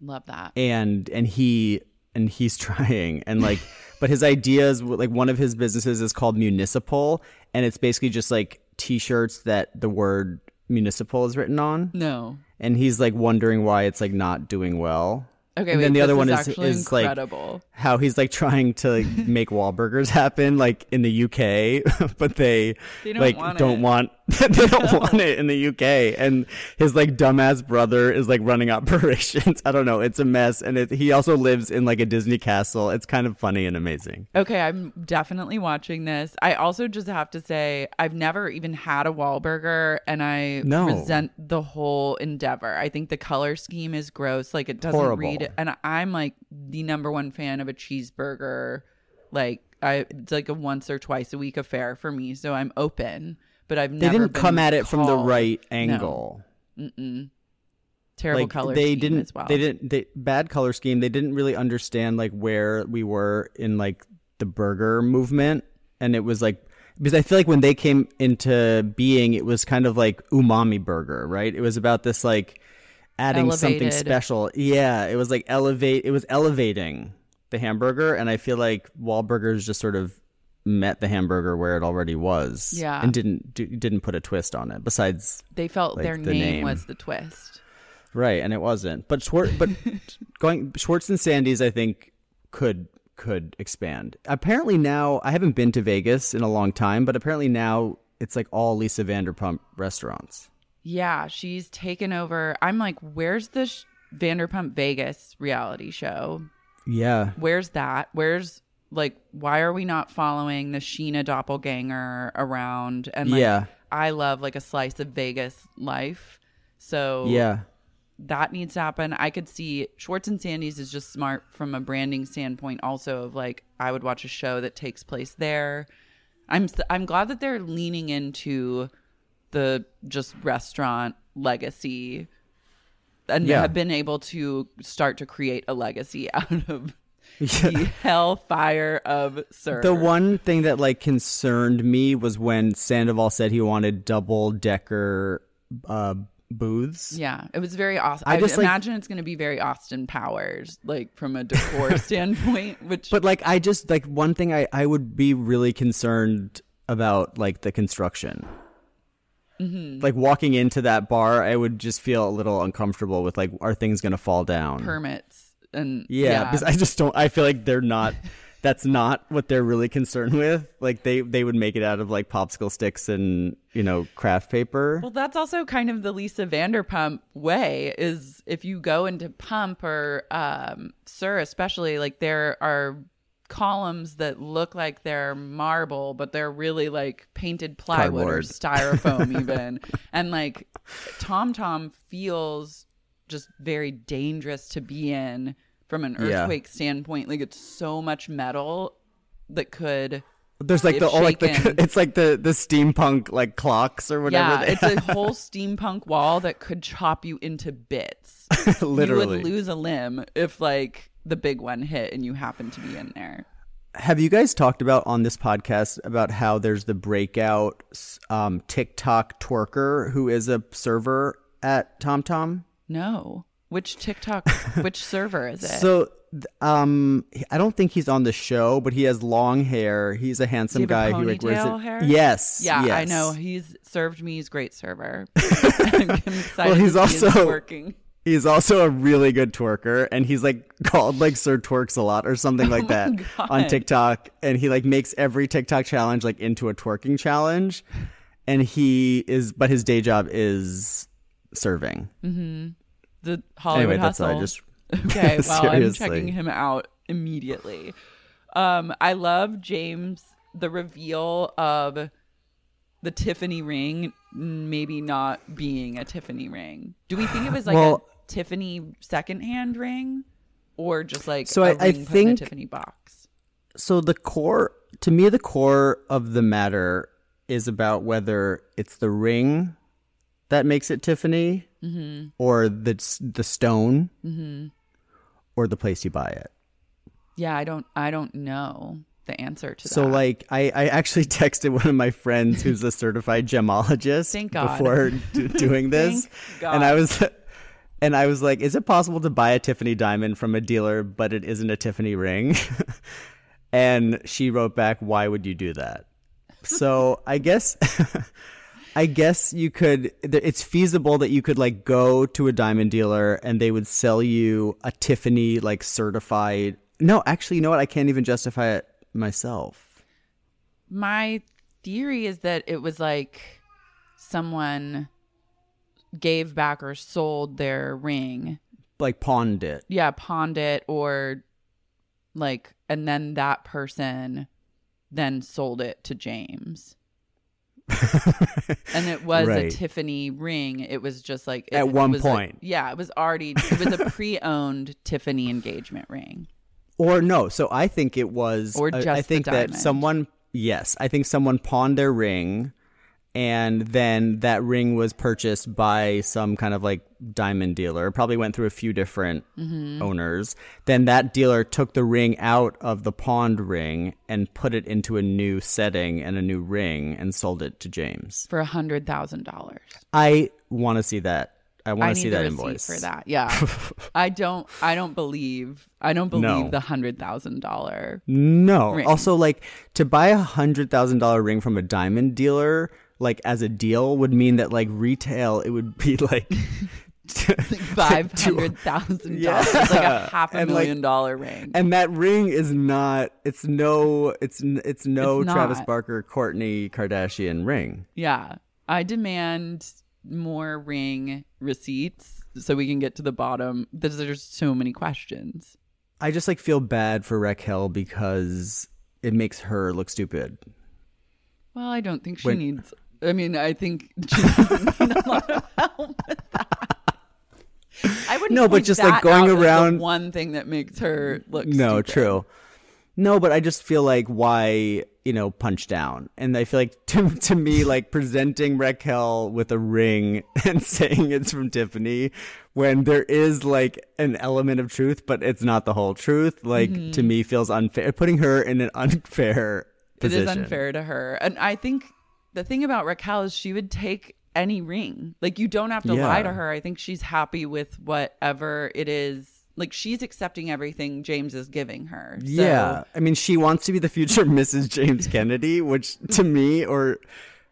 love that. and and he and he's trying and like, but his ideas like one of his businesses is called Municipal, and it's basically just like T-shirts that the word municipal is written on. No. and he's like wondering why it's like not doing well. Okay, and wait, then the other is one is actually is like incredible. how he's like trying to like, make Wahlburgers happen like in the UK, but they, They don't like want don't it. want they don't want it in the UK, and his like dumbass brother is like running operations. I don't know, it's a mess, and it, he also lives in like a Disney castle. It's kind of funny and amazing. Okay, I'm definitely watching this. I also just have to say I've never even had a Wahlburger and I No. resent the whole endeavor. I think the color scheme is gross. Like it doesn't Horrible. read and I'm like the number one fan of a cheeseburger. Like I it's like a once or twice a week affair for me. So I'm open. But I've They didn't come at it from the called- right No. angle. Terrible like, color they scheme didn't as well. they didn't they bad color scheme they didn't really understand like where we were in like the burger movement and it was like because i feel like when they came into being it was kind of like umami burger right it was about this like adding something special yeah it was like elevate it was elevating the hamburger and i feel like Wahlburgers just sort of met the hamburger where it already was Yeah. and didn't do, didn't put a twist on it besides they felt like, their the name, name. was the twist. Right, and it wasn't. But Schwartz, but going Schwartz and Sandy's, I think could could expand. Apparently now, I haven't been to Vegas in a long time, but apparently now it's like all Lisa Vanderpump restaurants. Yeah, she's taken over. I'm like, where's the sh- Vanderpump Vegas reality show? Yeah, Where's that? Where's like, why are we not following the Scheana doppelganger around? And like, Yeah. I love like a slice of Vegas life. So yeah, that needs to happen. I could see Schwartz and Sandy's is just smart from a branding standpoint. Also, of like I would watch a show that takes place there. I'm I'm glad that they're leaning into the just restaurant legacy and Yeah. have been able to start to create a legacy out of the hellfire of SUR. The one thing that like concerned me was when Sandoval said he wanted double decker uh, booths. Yeah, it was very awesome. I I, just, like- imagine it's going to be very Austin Powers, like from a decor standpoint. Which, But like I just like one thing I I would be really concerned about like the construction. Mm-hmm. Like walking into that bar, I would just feel a little uncomfortable with like are things going to fall down? permits and yeah, because I just don't I feel like they're not that's not what they're really concerned with. Like they they would make it out of like popsicle sticks and, you know, craft paper. Well, that's also kind of the Lisa Vanderpump way. Is if you go into Pump or um, SUR, especially, like there are columns that look like they're marble, but they're really like painted plywood or styrofoam, even. And like Tom Tom feels just very dangerous to be in from an Yeah. earthquake standpoint. Like it's so much metal that could. There's like the oh, like the it's like the the steampunk like clocks or whatever. Yeah, it's a whole steampunk wall that could chop you into bits. Literally. you would lose a limb if like the big one hit and you happen to be in there. Have you guys talked about on this podcast about how there's the breakout um, TikTok twerker who is a server at TomTom? No, which TikTok, which server is it? So, um, I don't think he's on the show, but he has long hair. He's a handsome he guy a who like wears ponytail it. hair? Yes, yeah, I know. He's served me. He's great server. I'm excited. Well, he's to see his also- working. He's also a really good twerker, and he's like called like Sir Twerks a lot or something like Oh that on TikTok. And he like makes every TikTok challenge like into a twerking challenge. And he is, but his day job is serving. The Hollywood Anyway, that's hustle. I just. Okay, well, I'm checking him out immediately. Um, I love James the reveal of the Tiffany ring maybe not being a Tiffany ring. Do we think it was like Well- a Tiffany secondhand ring or just like So a I- I put in a think- Tiffany box? So the core, to me, the core of the matter is about whether it's the ring that makes it Tiffany, Mm-hmm. or the the stone, or the place you buy it. Yeah, I don't I don't know the answer to So that. like I, I actually texted one of my friends who's a certified gemologist Thank God. before d- doing this. And I was and I was like, is it possible to buy a Tiffany diamond from a dealer but it isn't a Tiffany ring? and she wrote back, "Why would you do that?" So, I guess I guess you could it's feasible that you could like go to a diamond dealer and they would sell you a Tiffany like certified No, actually, you know what? I can't even justify it myself. My theory is that it was like someone gave back or sold their ring. Like pawned it. Yeah, pawned it or like and then that person then sold it to James. and it was Right. a Tiffany ring. It was just like it, At one point. yeah, it was already it was a pre-owned Tiffany engagement ring. Or no, so I think it was Or I- just I the think that someone yes, I think someone pawned their ring and then that ring was purchased by some kind of like diamond dealer. Probably went through a few different mm-hmm. owners. Then that dealer took the ring out of the pawned ring and put it into a new setting and a new ring and sold it to James. for a hundred thousand dollars. I want to see that. I want to see that invoice for that. Yeah, I don't. I don't believe. I don't believe No. the hundred thousand dollar. No. ring. Also, like to buy a hundred thousand dollar ring from a diamond dealer, like as a deal, would mean that like retail, it would be like Five hundred thousand dollars, like a half a And, like- million dollar ring. and that ring is not. It's no. It's it's no It's Travis. Barker, Kourtney Kardashian ring. Yeah, I demand more ring receipts so we can get to the bottom. There's, there's so many questions. I just like feel bad for Raquel because it makes her look stupid. Well, I don't think she When- needs. I mean, I think she doesn't need a lot of help with that. I wouldn't. No, but just, like, going out as the around- one thing that makes her look. No, stupid. true. No, but I just feel like why you know punch down, and I feel like to to me like presenting Raquel with a ring and saying it's from Tiffany when there is like an element of truth, but it's not the whole truth. Like mm-hmm. to me feels unfair, putting her in an unfair It position. is unfair to her, and I think the thing about Raquel is she would take any ring. Like you don't have to lie to her. I think she's happy with whatever it is. Like she's accepting everything James is giving her. So- Yeah, I mean, she wants to be the future Mrs. James Kennedy, which to me, or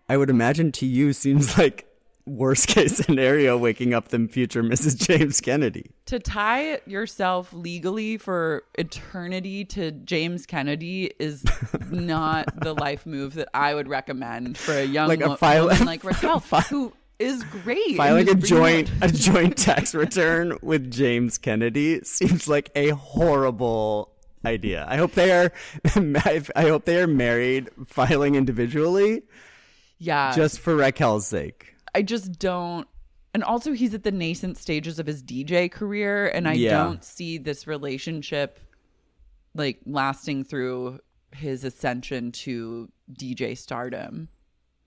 I would imagine to you, seems like worst case scenario waking up the future Mrs. James Kennedy. to tie yourself legally for eternity to James Kennedy is not the life move that I would recommend for a young Like a file- woman like Raquel, who is great. Filing a joint a joint tax return with James Kennedy seems like a horrible idea. I hope they are. I hope they are married, filing individually, yeah, just for Raquel's sake. I just don't. And also, he's at the nascent stages of his DJ career, and I Yeah. don't see this relationship like lasting through his ascension to DJ stardom.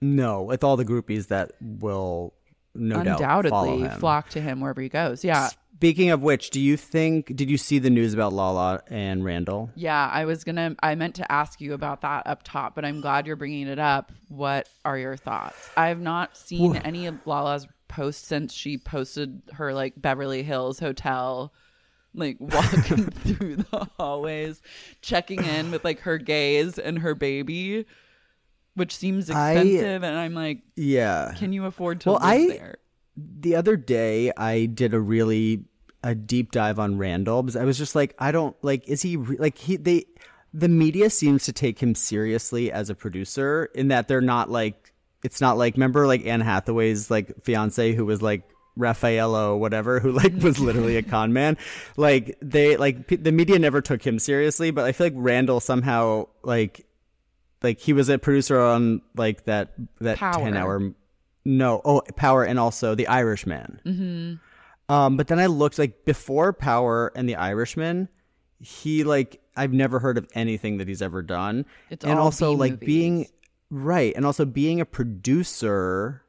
No, with all the groupies that will no doubt Undoubtedly, flock to him wherever he goes. Yeah, Speaking of which, do you think? Did you see the news about Lala and Randall? yeah. I was gonna. I meant to ask you about that up top, but I'm glad you're bringing it up. What are your thoughts? I have not seen any of Lala's posts since she posted her like Beverly Hills hotel like walking through the hallways, checking in with like her gays and her baby, which seems I- expensive. and I'm like, Yeah. can you afford to Well, live I- there? the other day I did a really a deep dive on Randall because I was just like I don't like is he re- like he they the media seems to take him seriously as a producer in that they're not like it's not like remember like Anne Hathaway's like fiance who was like Raffaello whatever who like was literally a con man like they like p- the media never took him seriously but I feel like Randall somehow like like he was a producer on like that that Power. 10 hour no oh power and also the irishman mm-hmm. um but then i looked like before power and the irishman he like i've never heard of anything that he's ever done It's and also B like being right and also being a producer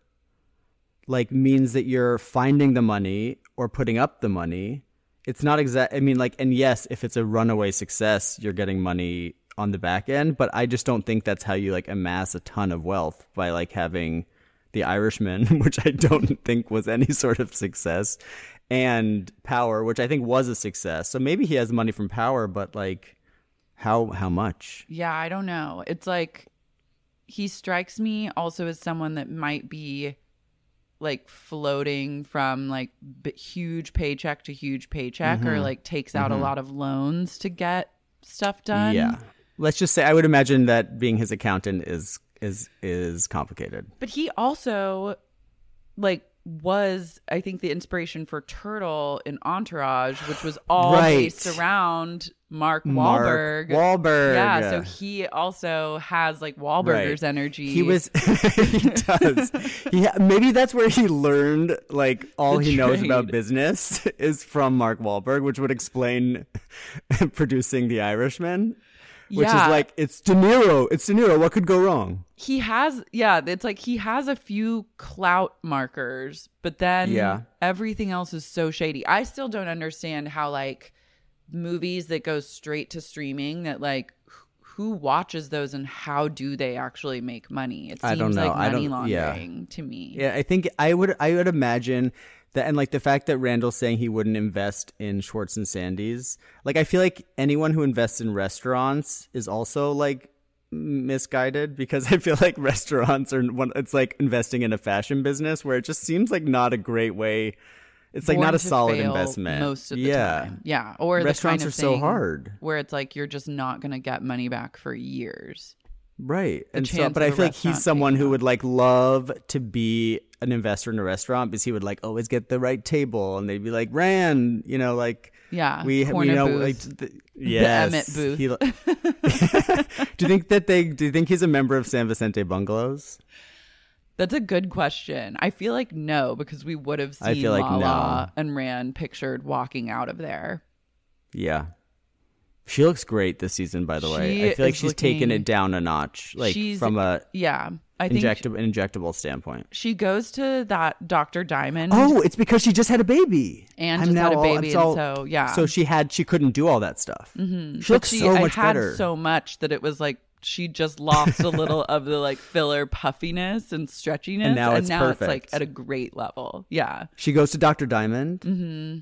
like means that you're finding the money or putting up the money it's not exact i mean like and yes if it's a runaway success you're getting money on the back end but i just don't think that's how you like amass a ton of wealth by like having the irishman which i don't think was any sort of success and power which i think was a success so maybe he has money from power but like how how much Yeah, I don't know. It's like he strikes me also as someone that might be like floating from like b- huge paycheck to huge paycheck or Mm-hmm. like takes out a lot of loans to get stuff done. yeah let's just say i would imagine that being his accountant is is is complicated But he also like was I think the inspiration for Turtle in Entourage, which was all Right. based around Mark Mark Wahlberg. Wahlberg. Yeah, so he also has like Wahlburgers Right. energy. He was he does. He maybe that's where he learned like all The he knows about business is from Mark Wahlberg, which would explain producing The Irishman. Which Yeah. is like it's De Niro. It's De Niro. What could go wrong? he has yeah it's like he has a few clout markers but then Yeah. everything else is so shady i still don't understand how like movies that go straight to streaming that like who watches those and how do they actually make money it seems I don't know. like money don't- yeah. laundering to me Yeah, I think I would I would imagine that and like the fact that Randall's saying he wouldn't invest in Schwartz and Sandy's. Like I feel like anyone who invests in restaurants is also like misguided because I feel like restaurants are one it's like investing in a fashion business where it just seems like not a great way. It's like Born not a solid investment. most of the yeah. time yeah or the Restaurants kind are of so hard. where it's like you're just not gonna get money back for years Right. the And so, but I feel like he's someone who would like love to be an investor in a restaurant because he would like always get the right table and they'd be like, Rand, you know, like, Yeah, we, corner know, booth. like, the, yes. Emmett booth. He- do you think that they, do you think he's a member of San Vicente Bungalows? That's a good question. I feel like no, because we would have seen I feel like Lala no. and Rand pictured walking out of there. Yeah. She looks great this season, by the way. I feel like she's taken it down a notch, like from a Yeah, I think injectable, injectable standpoint. she goes to that Dr. Diamond. Oh, it's because she just had a baby. And I'm just had a baby, I'm and so, yeah. So she had she couldn't do all that stuff. Mm-hmm. She looks so much had better. so much that it was like she just lost a little of the like filler puffiness and stretchiness, And now it's now it's like at a great level. Yeah, she goes to Dr. Diamond. Mm-hmm.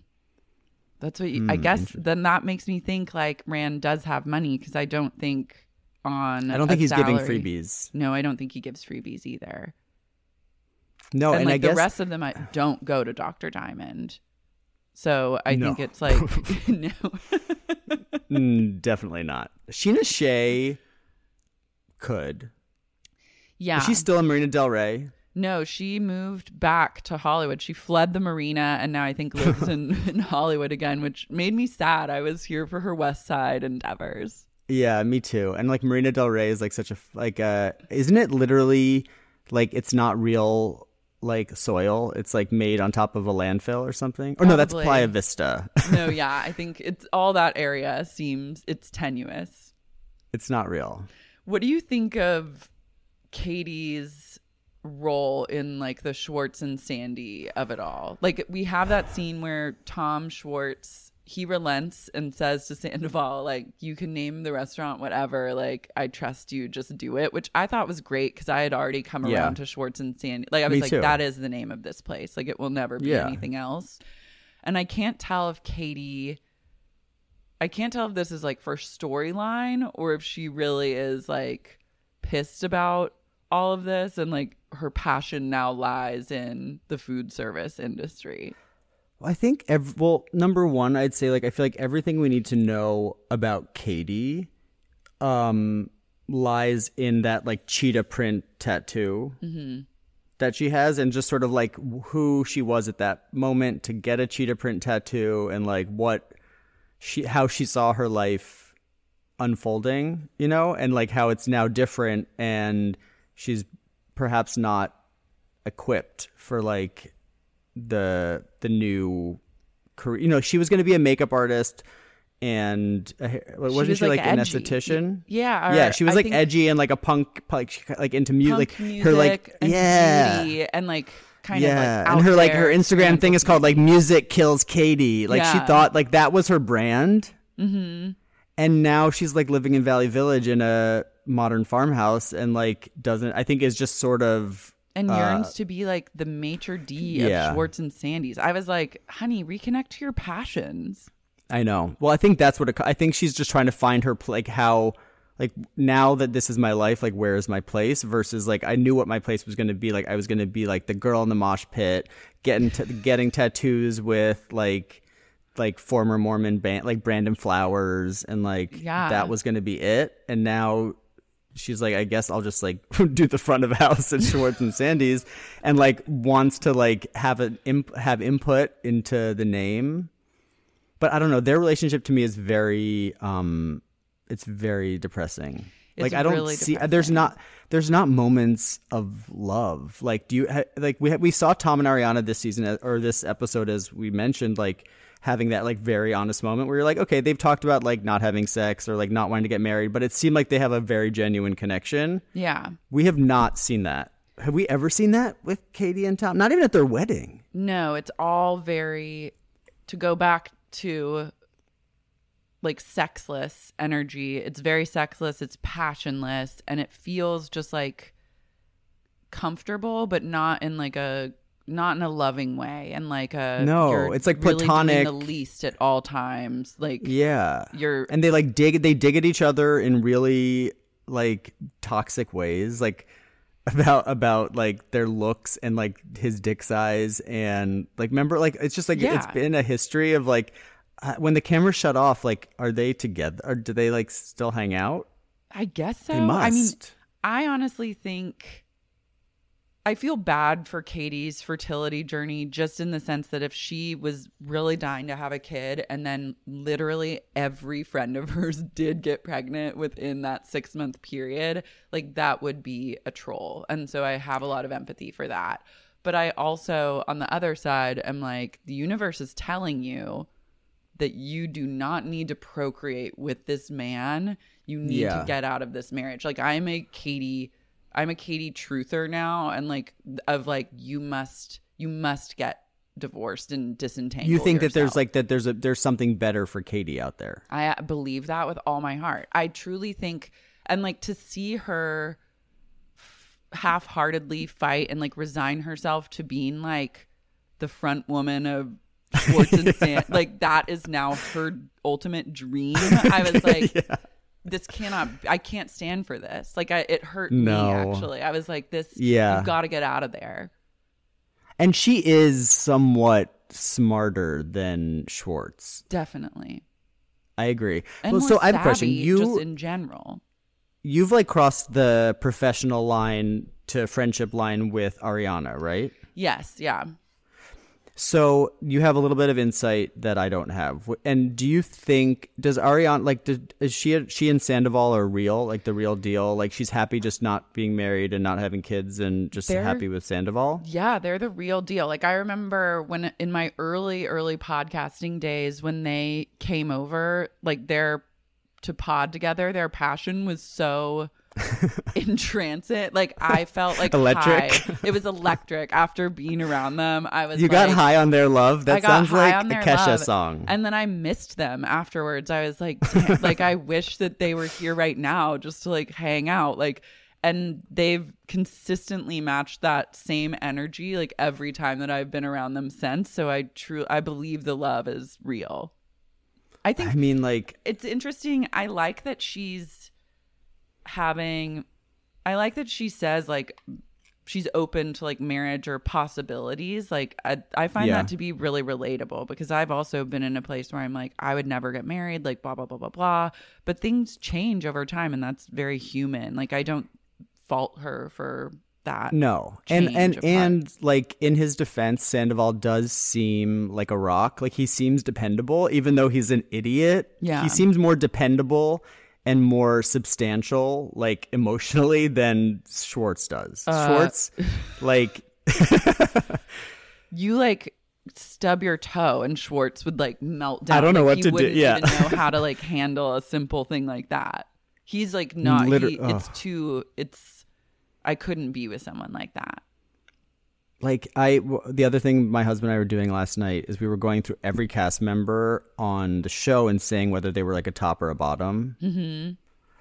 that's what you, I Hmm, guess. Then that makes me think like Rand does have money because I don't think on I don't think he's giving freebies. No, I don't think he gives freebies either. No, and, and, like I the guess rest of them I don't go to Dr. Diamond. So I No. think it's like no. Mm, definitely not. Scheana Shay could. Yeah. Is she still in Marina Del Rey? no, she moved back to Hollywood. She fled the marina and now I think lives in, in Hollywood again, which made me sad. I was here for her West Side endeavors. Yeah, me too. And like Marina Del Rey is like such a like uh isn't it literally like it's not real like soil? It's like made on top of a landfill or something. Or no, that's Playa Vista. No, yeah, I think it's all that area seems it's tenuous. it's not real. What do you think of Katie's role in like the Schwartz and Sandy of it all? Like we have that scene where Tom Schwartz he relents and says to Sandoval like you can name the restaurant whatever like I trust you just do it which I thought was great cuz I had already come Yeah. around to Schwartz and Sandy like I was Me like too. that is the name of this place like it will never be Yeah. anything else and I can't tell if Katie I can't tell if this is like for storyline or if she really is like pissed about all of this and like her passion now lies in the food service industry. I think ev- well, number one, I'd say like I feel like everything we need to know about Katie, um, lies in that like cheetah print tattoo that she has, and just sort of like who she was at that moment to get a cheetah print tattoo, and like what she how she saw her life unfolding, you know, and like how it's now different, and she's perhaps not equipped for like the the new career. You know, she was going to be a makeup artist, and a, wasn't was, she like, like, an esthetician? Yeah, yeah, she was I like edgy and like a punk, like like into mu- like music her like and yeah. and like kind yeah, of like and her like her Instagram thing is called like "Music Kills Katie." Like she thought like that was her brand, mm-hmm. and now she's like living in Valley Village in a modern farmhouse, and like doesn't I think is just sort of and yearns uh, to be like the maitre d yeah. of Schwartz and Sandy's. I was like, honey, reconnect to your passions. I know. Well, I think that's what it, I think she's just trying to find her like how like now that this is my life, like where is my place versus like I knew what my place was going to be. Like I was going to be like the girl in the mosh pit, getting t- getting tattoos with like like former Mormon band like Brandon Flowers and like Yeah. that was going to be it. And now she's like I guess I'll just like do the front of house at Schwartz and Sandy's and like wants to like have an imp- have input into the name but I don't know. Their relationship to me is very, um, it's very depressing. It's like I don't really see. There's depressing. not. There's not moments of love. Like do you ha- like we ha- we saw Tom and Ariana this season uh, or this episode as we mentioned like having that like very honest moment where you're like, okay, they've talked about like not having sex or like not wanting to get married, but it seemed like they have a very genuine connection. Yeah. We have not seen that. Have we ever seen that with Katie and Tom? Not even at their wedding. No, it's all very to go back to like sexless energy. It's very sexless, it's passionless, and it feels just like comfortable, but not in like a not in a loving way and like a No, it's like really platonic. the least at all times like Yeah. you're and they like dig they dig at each other in really like toxic ways like about about like their looks and like his dick size and like remember like it's just like it's been a history of like uh, when the camera shut off like are they together or do they like still hang out I guess so. They I mean. I honestly think I feel bad for Katie's fertility journey just in the sense that if she was really dying to have a kid and then literally every friend of hers did get pregnant within that 6 month period, like that would be a troll. And so I have a lot of empathy for that. But I also on the other side am like the universe is telling you that you do not need to procreate with this man. You need Yeah. to get out of this marriage. Like I'm a Katie I'm a Katie truther now and like of like you must you must get divorced and disentangle. you think that there's like that there's a there's something better for Katie out there I uh, believe that with all my heart. I truly think, and like to see her f- half-heartedly fight and like resign herself to being like the front woman of Schwartz and Sand, like that is now her ultimate dream. I was like, this cannot. I can't stand for this. Like, I, it hurt me actually. I was like, this. Yeah. you've got to get out of there. and she is somewhat smarter than Schwartz Definitely. I agree And well so I have a question you just in general. you've like crossed the professional line to friendship line with Ariana, right? Yes. Yeah. So you have a little bit of insight that I don't have. And do you think does Ariana like did, is she she and Sandoval are real, like the real deal? Like she's happy just not being married and not having kids and just They're- happy with Sandoval? Yeah, they're the real deal. Like I remember when in my early early podcasting days when they came over, like their to pod together, their passion was so entrancing. Like I felt like Electric. high. It was electric after being around them. I was You got high on their love. That sounds like a Kesha love. song. And then I missed them afterwards. I was like, like I wish that they were here right now just to like hang out. Like and they've consistently matched that same energy like every time that I've been around them since. So I true I believe the love is real. I think I mean, like it's interesting. I like that she's having I like that she says like she's open to like marriage or possibilities. Like I I find Yeah. that to be really relatable because I've also been in a place where I'm like I would never get married, like blah blah blah blah blah. But things change over time and that's very human. Like I don't fault her for that. No, and and and like in his defense, Sandoval does seem like a rock. Like he seems dependable, even though he's an idiot. Yeah. he seems more dependable and more substantial, like emotionally, than Schwartz does. Uh, Schwartz, like you like stub your toe and Schwartz would like melt down. I don't know Like, what he to do- wouldn't yeah. even know how to like handle a simple thing like that. He's like not. Liter- he, it's too. It's. I couldn't be with someone like that. Like I w- the other thing my husband and I were doing last night is we were going through every cast member on the show and saying whether they were like a top or a bottom. Mm-hmm.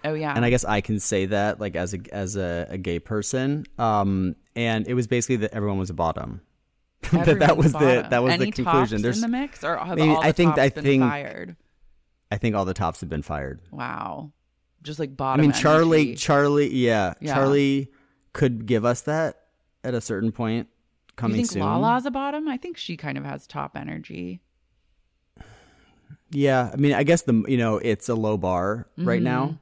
Oh yeah. and I guess I can say that like as a as a, a gay person. Um, and it was basically that everyone was a bottom. that that was the that was Any the conclusion. tops There's in the mix, or have maybe- all the I think- tops I been think- fired? I think all the tops have been fired. Wow. Just like bottom. I mean, Charli, energy. Charli, yeah, Yeah. Charli could give us that at a certain point you think soon. Lala's a bottom? I think she kind of has top energy. Yeah, I mean, I guess the you know it's a low bar right now.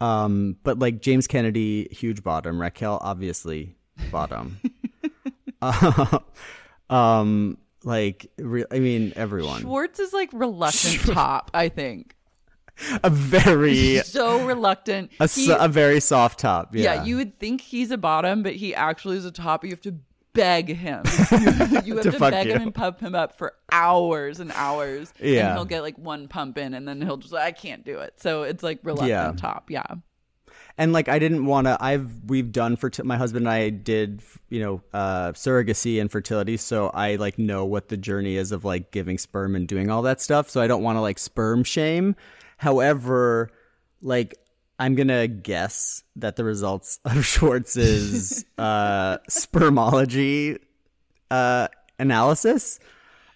Mm-hmm. Um, but like James Kennedy, huge bottom. Raquel, obviously bottom. Uh, um, like re- I mean, everyone. Schwartz is like reluctant top. I think A very so reluctant. a, He- a very soft top. Yeah. Yeah. you would think he's a bottom, but he actually is a top. You have to beg him. you have To to, beg him and pump him up for hours and hours. Yeah. And he'll get like one pump in and then he'll just like, I can't do it. So it's like reluctant Yeah. top. Yeah. and like I didn't want to. I've we've done for my husband and I did you know uh, surrogacy and fertility, so I like know what the journey is of like giving sperm and doing all that stuff. So I don't want to like sperm shame. However, like I'm gonna guess that the results of Schwartz's uh, spermology uh, analysis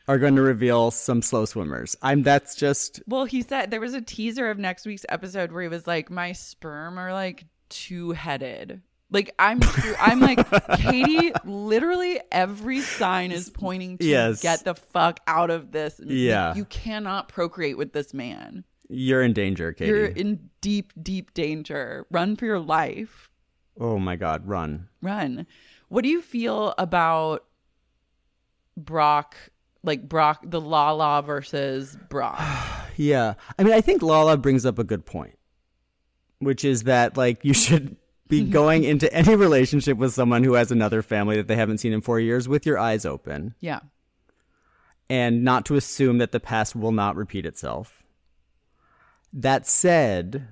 are going to reveal some slow swimmers. I'm that's just Well, he said there was a teaser of next week's episode where he was like, "My sperm are like two headed." Like I'm, I'm like Katie. Literally every sign is pointing to Yes. get the fuck out of this. Yeah. you cannot procreate with this man. You're in danger, Katie. You're in deep, deep danger. Run for your life. oh my God, run. Run. What do you feel about Brock? Like Brock, the Lala versus Brock. Yeah. I mean, I think Lala brings up a good point, which is that, like, you should be going into any relationship with someone who has another family that they haven't seen in four years with your eyes open yeah. and not to assume that the past will not repeat itself. That said,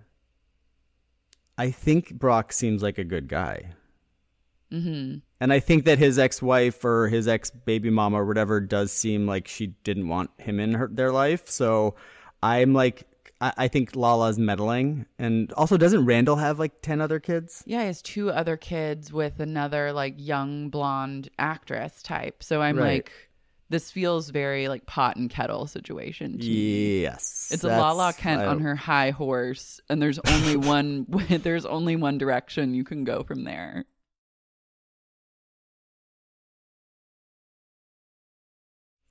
I think Brock seems like a good guy. Mm-hmm. And I think that his ex-wife or his ex-baby mama or whatever does seem like she didn't want him in her their life. So I'm like, I, I think Lala's meddling. And also, doesn't Randall have like ten other kids? Yeah, he has two other kids with another like young blonde actress type. So I'm Right. like, this feels very like pot and kettle situation. To me. Yes, It's a Lala Kent I on her high horse, and there's only one. there's only one direction you can go from there.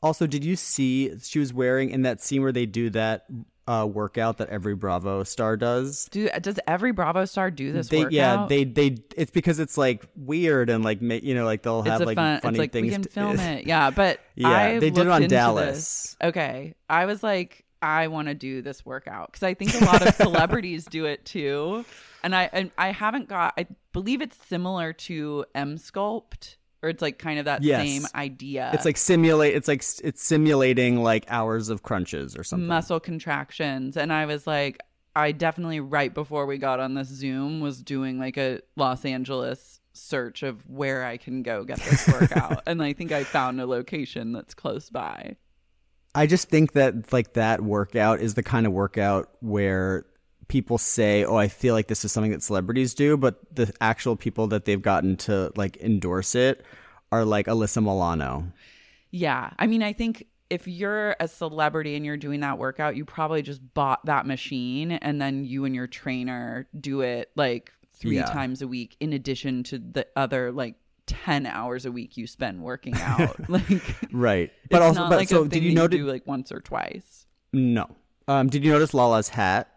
Also, did you see she was wearing in that scene where they do that uh, workout that every Bravo star does? Do does every Bravo star do this they workout? yeah they they it's because it's like weird and like you know like they'll have like fun. funny It's like things we can to- film it. Yeah, but Yeah, I they did it on Dallas. this. Okay, I was like, I want to do this workout because I think a lot of celebrities do it too, and I and I haven't got. I believe it's similar to Emsculpt, or it's like kind of that Yes. same idea. It's like simulate. It's like it's simulating like hours of crunches or something. muscle contractions, and I was like, I definitely right before we got on this Zoom was doing like a Los Angeles search of where I can go get this workout, and I think I found a location that's close by. I just think that like that workout is the kind of workout where people say, "Oh, I feel like this is something that celebrities do," but the actual people that they've gotten to like endorse it are like Alyssa Milano. Yeah. I mean, I think if you're a celebrity and you're doing that workout, you probably just bought that machine and then you and your trainer do it like three Yeah. times a week in addition to the other like 10 hours a week you spend working out. like, Right. But also, but like so did you notice? do like once or twice. No. Um, did you notice Lala's hat?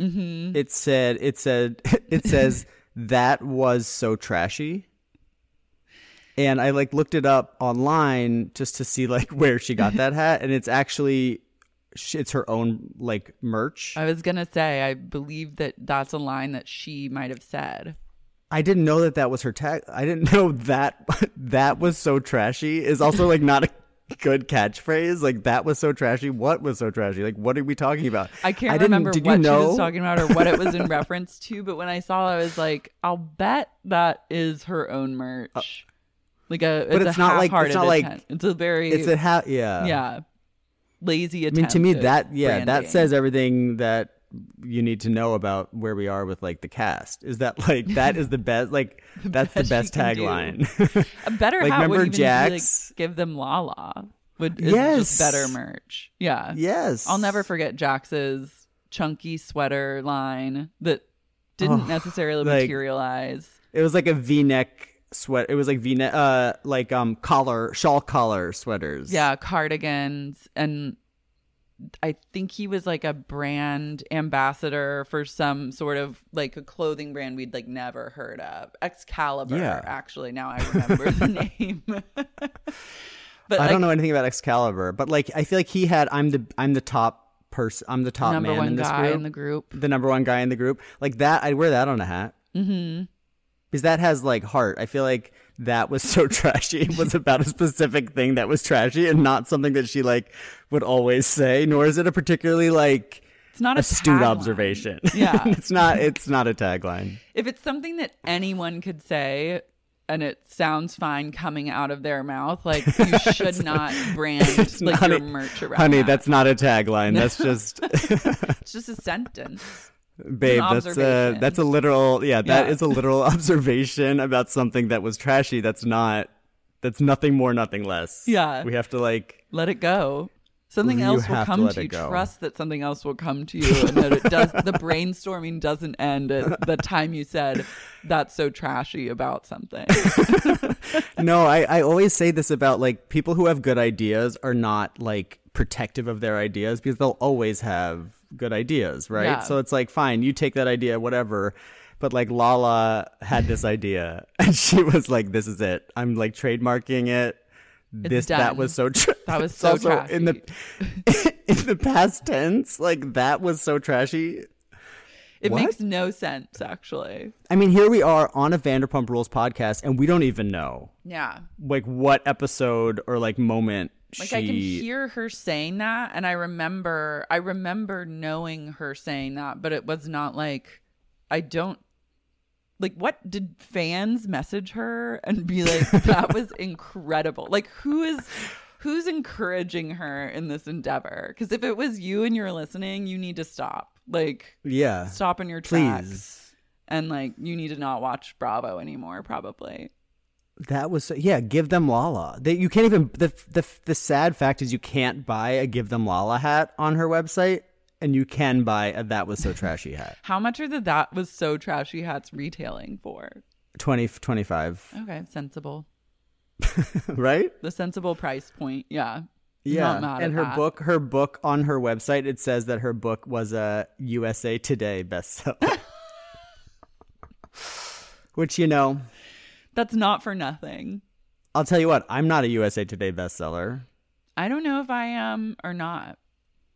Mm-hmm. It said it said it says that was so trashy. And I like looked it up online just to see like where she got that hat and it's actually it's her own like merch. I was going to say, I believe that that's a line that she might have said. I didn't know that that was her tag. I didn't know that that was so trashy is also like not a good catchphrase. Like that was so trashy. What was so trashy? Like what are we talking about? I can't didn't- remember what you know? she was talking about or what it was in reference to, but when I saw it, I was like, I'll bet that is her own merch. like a, it's, Uh, but it's not like- it's not like- attempt. it's a very, It's a hat. Yeah. yeah, lazy I mean, to me, that yeah, that says everything that you need to know about where we are with like the cast. Is that like that is the best? Like that's the best best can do. tagline. a better like, hat would remember be, Jax? like give them Lala. Would is Yes. just better merch. Yeah, yes, I'll never forget Jax's chunky sweater line that didn't Oh, necessarily like- materialize. It was like a V-neck sweat. It was like V-neck, uh, like um collar, shawl collar sweaters. Yeah, cardigans and I think he was like a brand ambassador for some sort of like a clothing brand we'd like never heard of. Excalibur, Yeah. actually. Now I remember the name. but I like, don't know anything about Excalibur, but like I feel like he had. I'm the I'm the top person. I'm the top number man one in this guy group. in the group. the number one guy in the group. Like that, I'd wear that on a hat. Mm-hmm. Because that has like heart. I feel like that was so trashy It was about a specific thing that was trashy and not something that she like would always say, nor is it a particularly like It's not a astute observation. Yeah. it's not it's not a tagline. If it's something that anyone could say and it sounds fine coming out of their mouth, like you should not brand like not your a- merch around. Honey, that. that's not a tagline. That's just it's just a sentence. Babe, that's uh, a that's a literal yeah, that Yeah. is a literal observation about something that was trashy. That's not that's nothing more, nothing less. Yeah. We have to like Let it go. Something else will have to come to you. go. Trust that something else will come to you, and that it does. the brainstorming doesn't end at the time you said that's so trashy about something. no, I, I always say this about like people who have good ideas are not like protective of their ideas because they'll always have good ideas, right? Yeah. So it's like, fine, you take that idea, whatever. But like Lala had this idea and she was like, this is it. I'm like trademarking it. This that was so tra- That was so also in the in the past tense. Like that was so trashy. It What? makes no sense, actually. I mean, here we are on a Vanderpump Rules podcast, and we don't even know Yeah. like what episode or like moment Like she I can hear her saying that, and I remember, I remember knowing her saying that, but it was not like I don't like. What did fans message her and be like? that was incredible. Like who is who's encouraging her in this endeavor? Because if it was you and you're listening, you need to stop. Like Yeah. stop in your tracks. Please. And like you need to not watch Bravo anymore, probably. That was yeah. Give them Lala. They, you can't even the the the sad fact is you can't buy a Give Them Lala hat on her website, and you can buy a That Was So Trashy hat. How much are the that was so trashy hats retailing for? 20, 25, Okay, sensible. right? The sensible price point. Yeah. Yeah. Not mad and at her that. book, her book on her website, it says that her book was a USA Today bestseller. Which you know, That's not for nothing. I'll tell you what, I'm not a USA Today bestseller. I don't know if I am or not.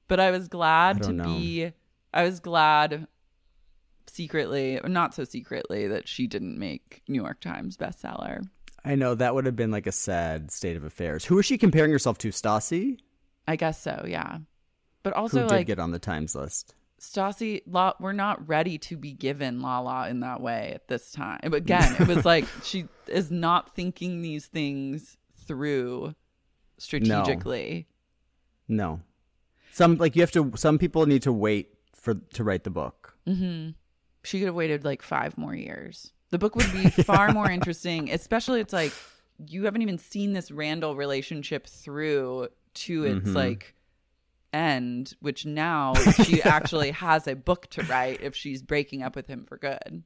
But I was glad I to know. be I was glad secretly, not so secretly, that she didn't make New York Times bestseller. I know that would have been like a sad state of affairs. Who is she comparing herself to? Stassi, I guess so, yeah. But who also did like get on the Times list. Stassi, La, we're not ready to be given Lala in that way at this time. But again, it was like she is not thinking these things through strategically. No. Some like you have to some people need to wait for to write the book. Mm-hmm. She could have waited like five more years. The book would be far more interesting, especially it's like you haven't even seen this Randall relationship through to its mm-hmm. like end, which now she actually has a book to write if she's breaking up with him for good.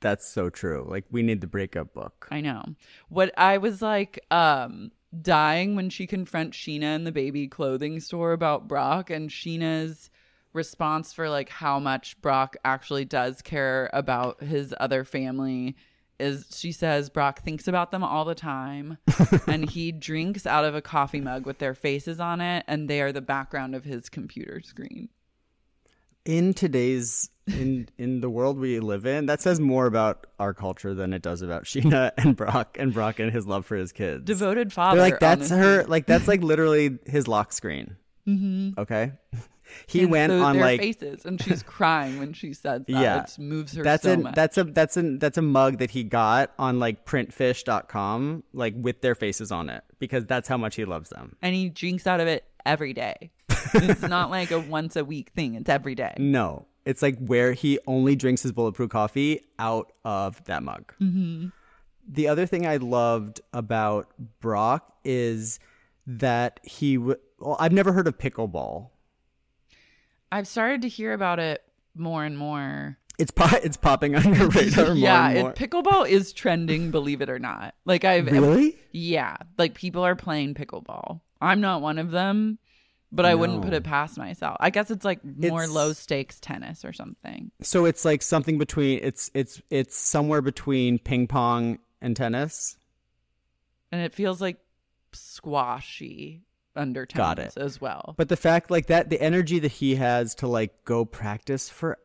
That's so true. Like we need the breakup book. I know. What I was like um dying when she confronts Scheana in the baby clothing store about Brock and Scheana's response for like how much Brock actually does care about his other family is she says Brock thinks about them all the time and he drinks out of a coffee mug with their faces on it and they are the background of his computer screen. In today's in in the world we live in, that says more about our culture than it does about Scheana and Brock and Brock and his love for his kids. Devoted father. They're like that's honestly. her like that's like literally his lock screen. Mm-hmm. Okay. He went so on their like faces and she's crying when she says that. Yeah. It moves her that's so a much. that's a that's a that's a mug that he got on like printfish.com like with their faces on it because that's how much he loves them. and he drinks out of it every day. it's not like a once a week thing. It's every day. No, it's like where he only drinks his bulletproof coffee out of that mug. Mm-hmm. The other thing I loved about Brock is that he. W- well, I've never heard of pickleball. I've started to hear about it more and more. It's po- it's popping on your radar more yeah, it, pickleball is trending, believe it or not. Like I've really? yeah, like people are playing pickleball. I'm not one of them, but I wouldn't put it past myself. I guess it's like more It's- low stakes tennis or something. So it's like something between it's it's it's somewhere between ping pong and tennis. And it feels like squashy undertones Got it. as well. But the fact like that the energy that he has to like go practice for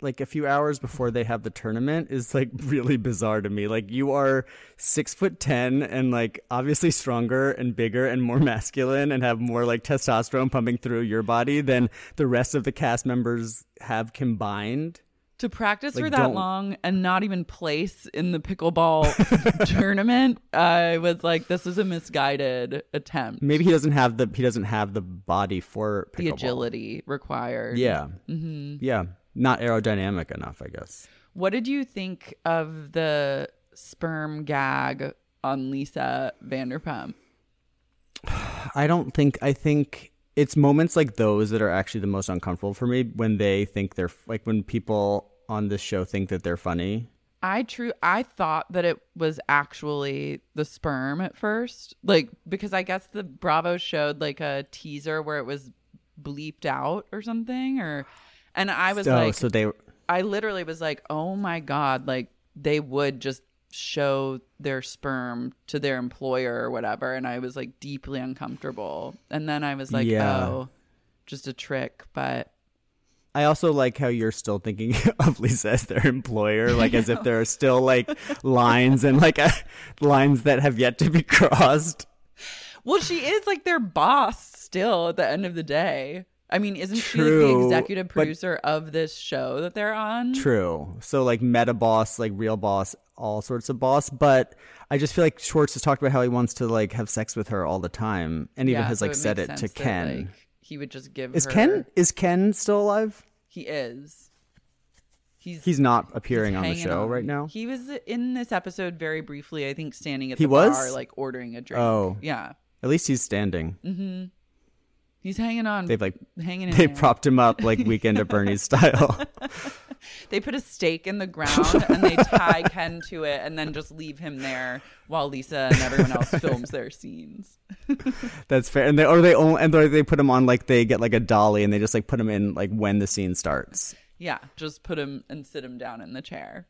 like a few hours before they have the tournament is like really bizarre to me. Like you are six foot ten and like obviously stronger and bigger and more masculine and have more like testosterone pumping through your body than the rest of the cast members have combined. To practice for that don't- long and not even place in the pickleball tournament, I was like, this is a misguided attempt. Maybe he doesn't have the he doesn't have the body for the agility required. Yeah, mm-hmm. yeah, not aerodynamic enough, I guess. What did you think of the sperm gag on Lisa Vanderpump? I don't think I think it's moments like those that are actually the most uncomfortable for me when they think they're like when people on this show think that they're funny. I true I thought that it was actually the sperm at first. Like because I guess the Bravo showed like a teaser where it was bleeped out or something or and I was oh, like so they I literally was like, "Oh my god, like they would just show their sperm to their employer or whatever." And I was like deeply uncomfortable. And then I was like, Yeah. "Oh, just a trick." But I also like how you're still thinking of Lisa as their employer, like as if there are still like lines and like uh, lines that have yet to be crossed. well, she is like their boss still at the end of the day. I mean, isn't she the True, executive but- producer of this show that they're on? True. So like meta boss, like real boss, all sorts of boss. But I just feel like Schwartz has talked about how he wants to like have sex with her all the time, and even Yeah, has so like said it to that, Ken. like, he would just give is her- Ken is Ken still alive? He is. He's He's not appearing on the show on. right now. He was in this episode very briefly, I think, standing at the He was? bar, like ordering a drink. Oh. yeah, At least he's standing. Mm-hmm. He's hanging on. They've like hanging in they there. propped him up like Weekend at Bernie's style. They put a stake in the ground and they tie Ken to it, and then just leave him there while Lisa and everyone else films their scenes. That's fair. And they or they only, and they put him on like they get like a dolly and they just like put him in like when the scene starts. Yeah, just put him and sit him down in the chair.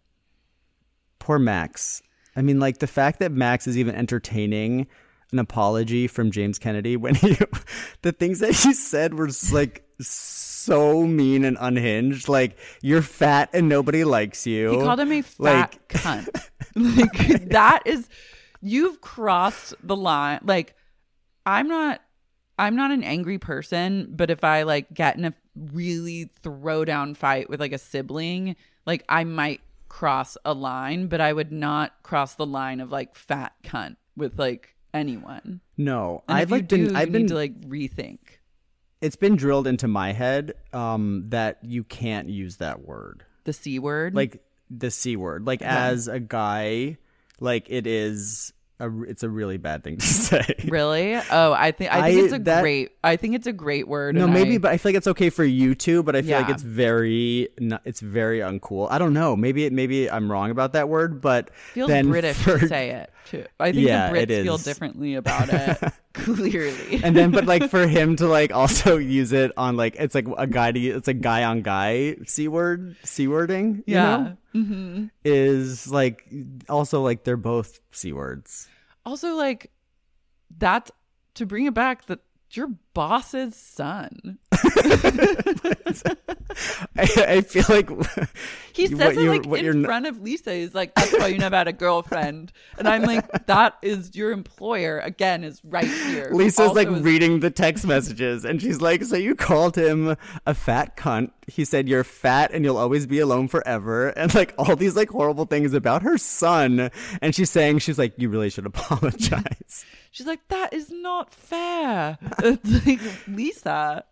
Poor Max. I mean, like the fact that Max is even entertaining an apology from James Kennedy when he, the things that he said were just, like so mean and unhinged. Like you're fat and nobody likes you. He called him a fat Like- cunt. like that is you've crossed the line. Like I'm not I'm not an angry person, but if I like get in a really throwdown fight with like a sibling, like I might cross a line, but I would not cross the line of like fat cunt with like anyone. No, And I've like do, been. I've been need to like rethink. it's been drilled into my head um, that you can't use that word. The C word. like the c word like as a guy like it is a it's a really bad thing to say really? Oh, I think I think I- it's a that- great I think it's a great word. no maybe I- but i feel like it's okay for you too but i feel like it's very it's very uncool i don't know maybe it maybe i'm wrong about that word but feels then British for- to say it too. I think Yeah, the Brits feel differently about it. clearly. and then but like for him to like also use it on like it's like a guy to it's a guy on guy c word c wording you yeah. know, mm-hmm. is like also like they're both c words Also, like that to bring it back, that your boss's son. I, I feel like He says it like in front of Lisa. He's like, "That's why you never had a girlfriend." And I'm like, "That is your employer." Again, is right here. Lisa's like is- reading the text messages and she's like, So you called him a fat cunt. He said you're fat and you'll always be alone forever and like all these like horrible things about her son. And she's saying she's like, You really should apologize. She's like, "That is not fair." It's like Lisa.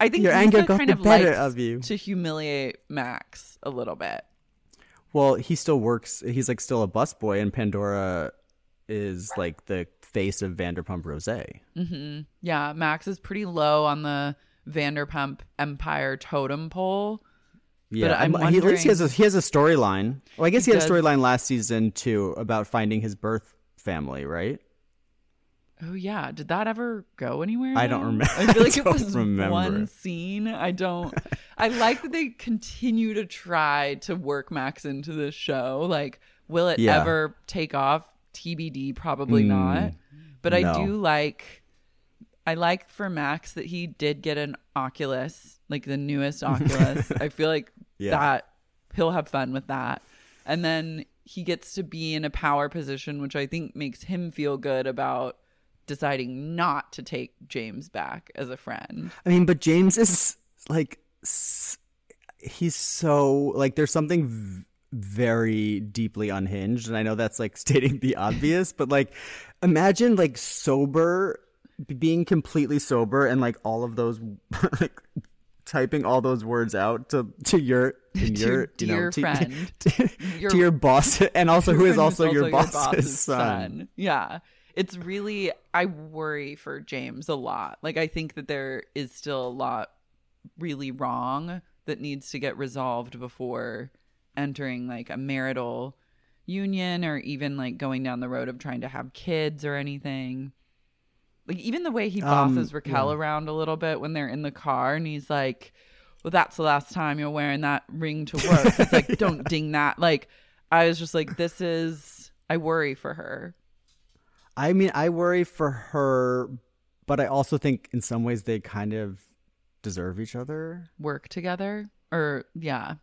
I think Your Lisa anger got kind the of better of you. to humiliate Max a little bit. well, he still works he's like still a busboy and Pandora is like the face of Vanderpump Rose. Mm-hmm. Yeah, Max is pretty low on the Vanderpump Empire totem pole. Yeah, I'm he, at least he has a he has a storyline. Well, I guess he, He had a storyline last season too about finding his birth family, right? Oh yeah, did that ever go anywhere? I don't remember- I feel like I it was remember. one scene. I don't. I like that they continue to try to work Max into the show. Like, will it Yeah. ever take off? TBD, probably hmm. not. But I do like. I like for Max that he did get an Oculus, like the newest Oculus. I feel like Yeah. that he'll have fun with that. And then he gets to be in a power position, which I think makes him feel good about deciding not to take James back as a friend. I mean, but James is like, he's so like, there's something v- very deeply unhinged, and I know that's like stating the obvious, but like, imagine like sober, being completely sober, and like all of those, like typing all those words out to to your To your your you know, dear to, friend. to, Your- to your boss, and also who is also, your boss's son. Yeah. It's really I worry for James a lot. Like I think that there is still a lot really wrong that needs to get resolved before entering like a marital union or even like going down the road of trying to have kids or anything. Like even the way he Um, bosses Raquel around a little bit when they're in the car and he's like, Well, that's the last time you're wearing that ring to work. It's like, don't ding that. Like I was just like, This is I worry for her. I mean, I worry for her, but I also think in some ways they kind of deserve each other. Work together. Or yeah.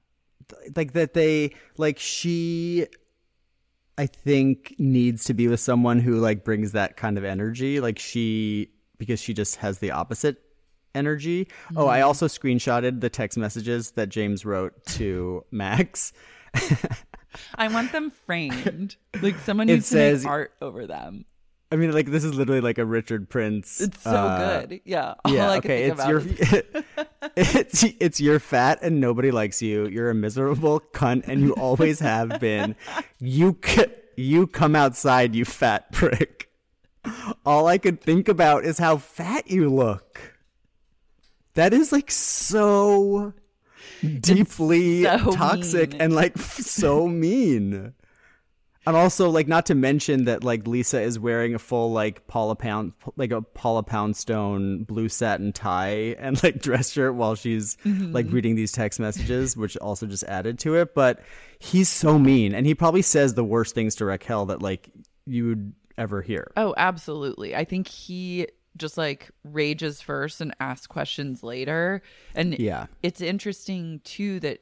Like that they like she I think needs to be with someone who like brings that kind of energy. Like she because she just has the opposite energy. Oh, I mm-hmm. also screenshotted the text messages that James wrote to Max. I want them framed. Like someone It needs to says- make art over them. I mean, like this is literally like a Richard Prince. It's so uh, good. Yeah. All Yeah, I okay. think It's your it's it's you're fat and nobody likes you. You're a miserable cunt and you always have been. You c- you come outside, you fat prick. All I could think about is how fat you look. That is like so deeply so toxic mean. and like so mean. And also, like, not to mention that, like, Lisa is wearing a full, like, Paula Pound, like a Paula Poundstone blue satin tie and, like, dress shirt while she's, mm-hmm. like, reading these text messages, which also just added to it. But he's so mean. And he probably says the worst things to Raquel that, like, you would ever hear. Oh, absolutely. I think he just like rages first and asks questions later. And Yeah. it's interesting too that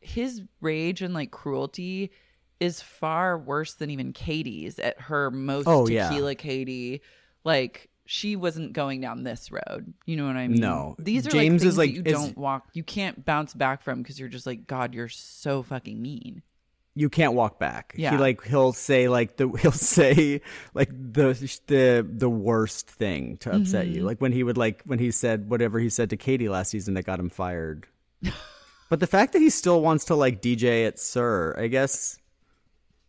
his rage and like cruelty is far worse than even Katie's at her most Oh, yeah. tequila Katie. Like she wasn't going down this road. You know what I mean? No. These are James like is, like- that you is- don't walk you can't bounce back from because you're just like, God, you're so fucking mean. you can't walk back. Yeah. He like he'll say like the he'll say like the the the worst thing to upset you. Mm-hmm. Like when he would like when he said whatever he said to Katie last season that got him fired. but the fact that he still wants to like DJ at SUR, I guess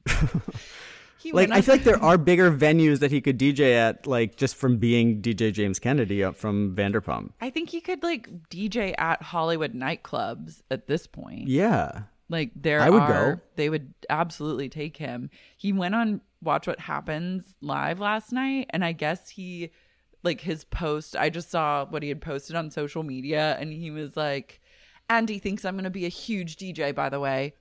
like I feel like there are bigger venues that he could DJ at like just from being DJ James Kennedy up from Vanderpump. I think he could like DJ at Hollywood nightclubs at this point. Yeah. Like there I would are, go. they would absolutely take him. He went on Watch What Happens live last night, and I guess he, like his post. I just saw what he had posted on social media, and he was like, "Andy thinks I'm going to be a huge DJ." By the way,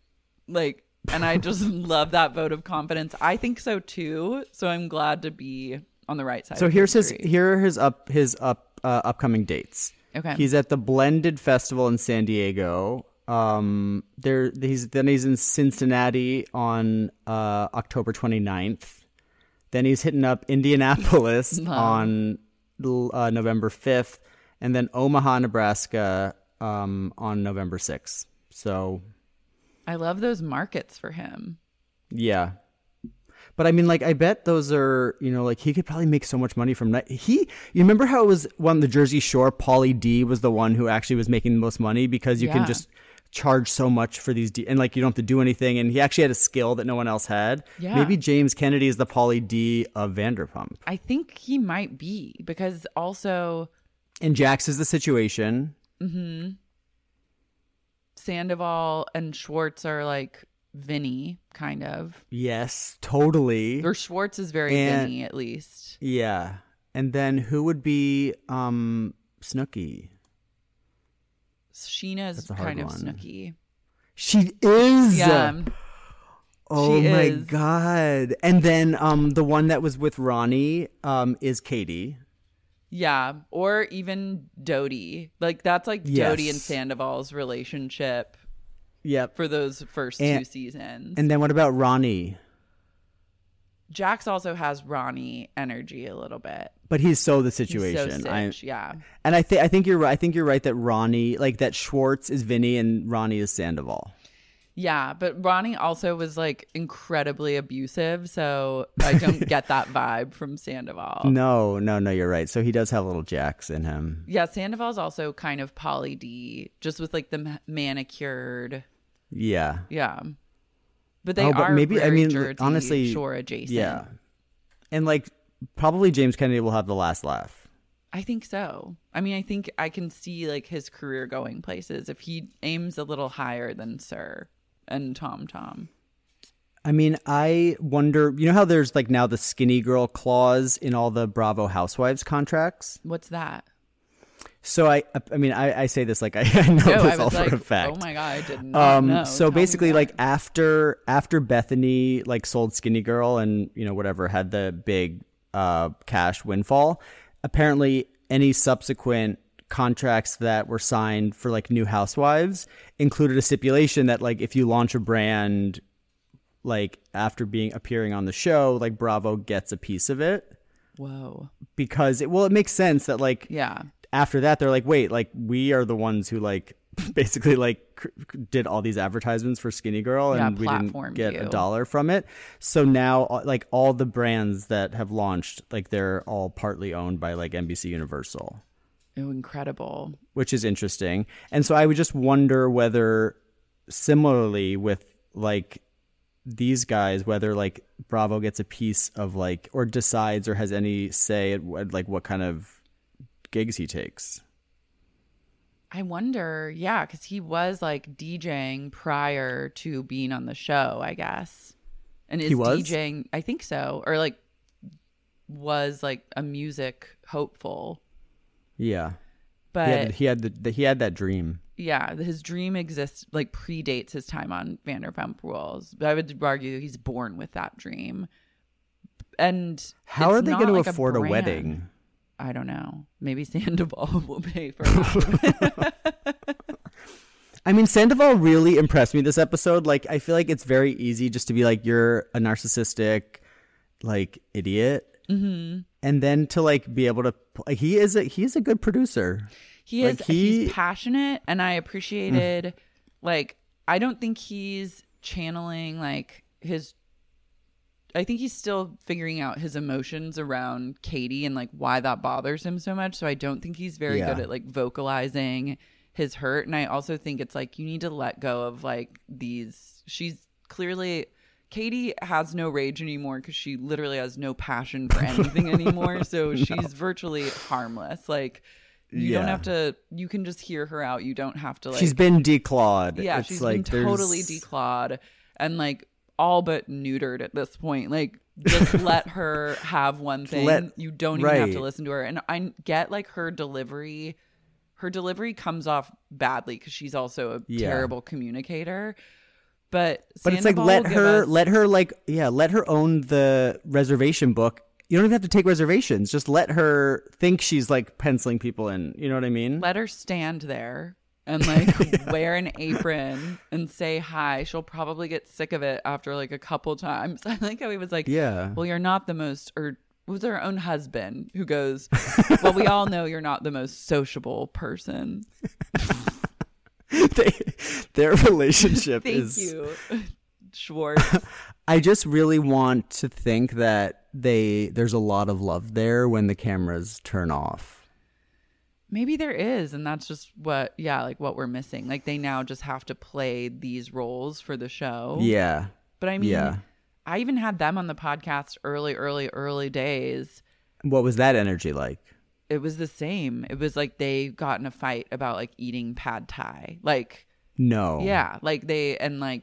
like, and I just love that vote of confidence. I think so too. So I'm glad to be on the right side. So here's his here are his up his up uh, upcoming dates. Okay. He's at the Blended Festival in San Diego. Um there he's then he's in Cincinnati on uh October 29th. Then he's hitting up Indianapolis on uh, November 5th and then Omaha, Nebraska um on November 6th. So I love those markets for him. yeah. But I mean, like, I bet those are, you know, like he could probably make so much money from night. He, you remember how it was on the Jersey Shore? Pauly D was the one who actually was making the most money because you Yeah. can just charge so much for these, D- and like you don't have to do anything. And he actually had a skill that no one else had. Yeah. Maybe James Kennedy is the Pauly D of Vanderpump, I think he might be because also and Jax is the situation. Mm-hmm. Sandoval and Schwartz are like Vinny, kind of. Yes, totally. Or Schwartz is very And- Vinny, at least. Yeah, and then who would be um Snooki? Scheana is kind of Snooki. She is. Yeah. Oh She my is. god! And then um the one that was with Ronnie um is Katie. Yeah. Or even Doute. Like that's like Doute and Sandoval's relationship. Yep. for those first And- two seasons. And then what about Ronnie? Jax also has Ronnie energy a little bit. But he's so the He's so situation. I- yeah. and I think I think you're right. I think you're right that Ronnie, like that Schwartz is Vinny and Ronnie is Sandoval. Yeah, but Ronnie also was like incredibly abusive, so I don't get that vibe from Sandoval. No, no, no, you're right. So he does have little Jax in him. Yeah, Sandoval's also kind of Pauly D, just with like the ma- manicured. Yeah. Yeah, but they Oh, but are maybe- I mean, Jersey honestly, Shore adjacent. Yeah. And like probably James Kennedy will have the last laugh. I think so. I mean, I think I can see like his career going places if he aims a little higher than SUR and Tom Tom. I mean, I wonder, you know how there's like now the skinny girl clause in all the Bravo Housewives contracts? What's that? So I I mean, I, I say this like I, I know No, this I all like, for a fact. oh my god, I did not um know. so Tell basically like after after Bethenny like sold skinny girl and you know whatever had the big uh cash windfall apparently any subsequent contracts that were signed for like new housewives included a stipulation that like if you launch a brand like after being appearing on the show like bravo gets a piece of it. Whoa, because it well it makes sense that like yeah, after that they're like wait like we are the ones who like basically like cr- did all these advertisements for skinny girl Yeah, and we didn't get you. a dollar from it. So now uh, like all the brands that have launched like they're all partly owned by like nbc universal oh, incredible. which is interesting and so i would just wonder whether similarly with like these guys whether like bravo gets a piece of like or decides or has any say at what, like what kind of gigs he takes I wonder, yeah, because he was like DJing prior to being on the show, I guess, and is He was? DJing. I think so, or like was like a music hopeful, yeah but he had, he had the, the he had that dream. yeah, his dream exists like predates his time on Vanderpump Rules. But I would argue he's born with that dream. And How are they going to like afford a, brand. wedding? I don't know. Maybe Sandoval will pay for that. I mean, Sandoval really impressed me this episode. Like, I feel like it's very easy just to be like, you're a narcissistic, like, idiot, mm-hmm. and then to like be able to. He is a he's a good producer. He Like, is he- he's passionate and I appreciated mm. like I don't think he's channeling like his I think he's still figuring out his emotions around Katie and like why that bothers him so much. So I don't think he's very Yeah. good at like vocalizing his hurt. And I also think it's like you need to let go of like these she's clearly Katie has no rage anymore because she literally has no passion for anything anymore. So she's virtually harmless. Like you don't have to. You can just hear her out. You don't have to like. she's been declawed. yeah, it's she's like been totally there's- declawed and like all but neutered at this point. Like just let her have one thing. Let- you don't even have to listen to her. And I get like her delivery. Her delivery comes off badly because she's also a Yeah. terrible communicator. But But it's like let her us- let her like yeah let her own the reservation book. You don't even have to take reservations. Just let her think she's like penciling people in. You know what I mean? let her stand there and like wear an apron and say hi. She'll probably get sick of it after like a couple times. I like how he was like, Yeah. well, you're not the most, or was her own husband who goes, well, we all know you're not the most sociable person. they, their relationship Thank is. you, Schwartz. I just really want to think that they there's a lot of love there when the cameras turn off. Maybe there is, and that's just what, yeah, like what we're missing. Like they now just have to play these roles for the show. Yeah. But I mean, Yeah. I even had them on the podcast early, early, early days. What was that energy like? It was the same. It was like they got in a fight about like eating pad thai. Like, No. yeah, like they, and like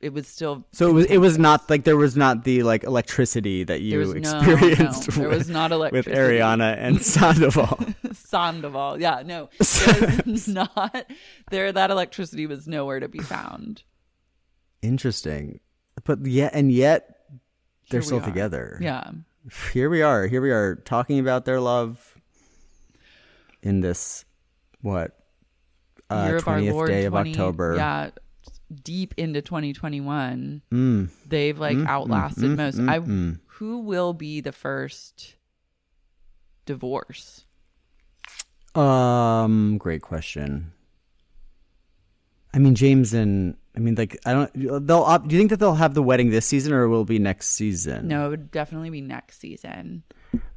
it was still. So it was it was not like there was not the like electricity that you was no- experienced no, there with, was not electricity. with. Ariana and Sandoval. Sandoval. Yeah, no. There was not, there, that electricity was nowhere to be found. Interesting. But yet and yet they're still are. together. Yeah. Here we are. Here we are talking about their love in this what uh Year of our 20th Lord day 20 of October. Yeah. deep into 2021, Mm. they've like outlasted mm, most. mm, I mm. who will be the first divorce? Um, great question. I mean, James and I mean, like, I don't. They'll. Op, do you think that they'll have the wedding this season, or will it be next season? No, it would definitely be next season.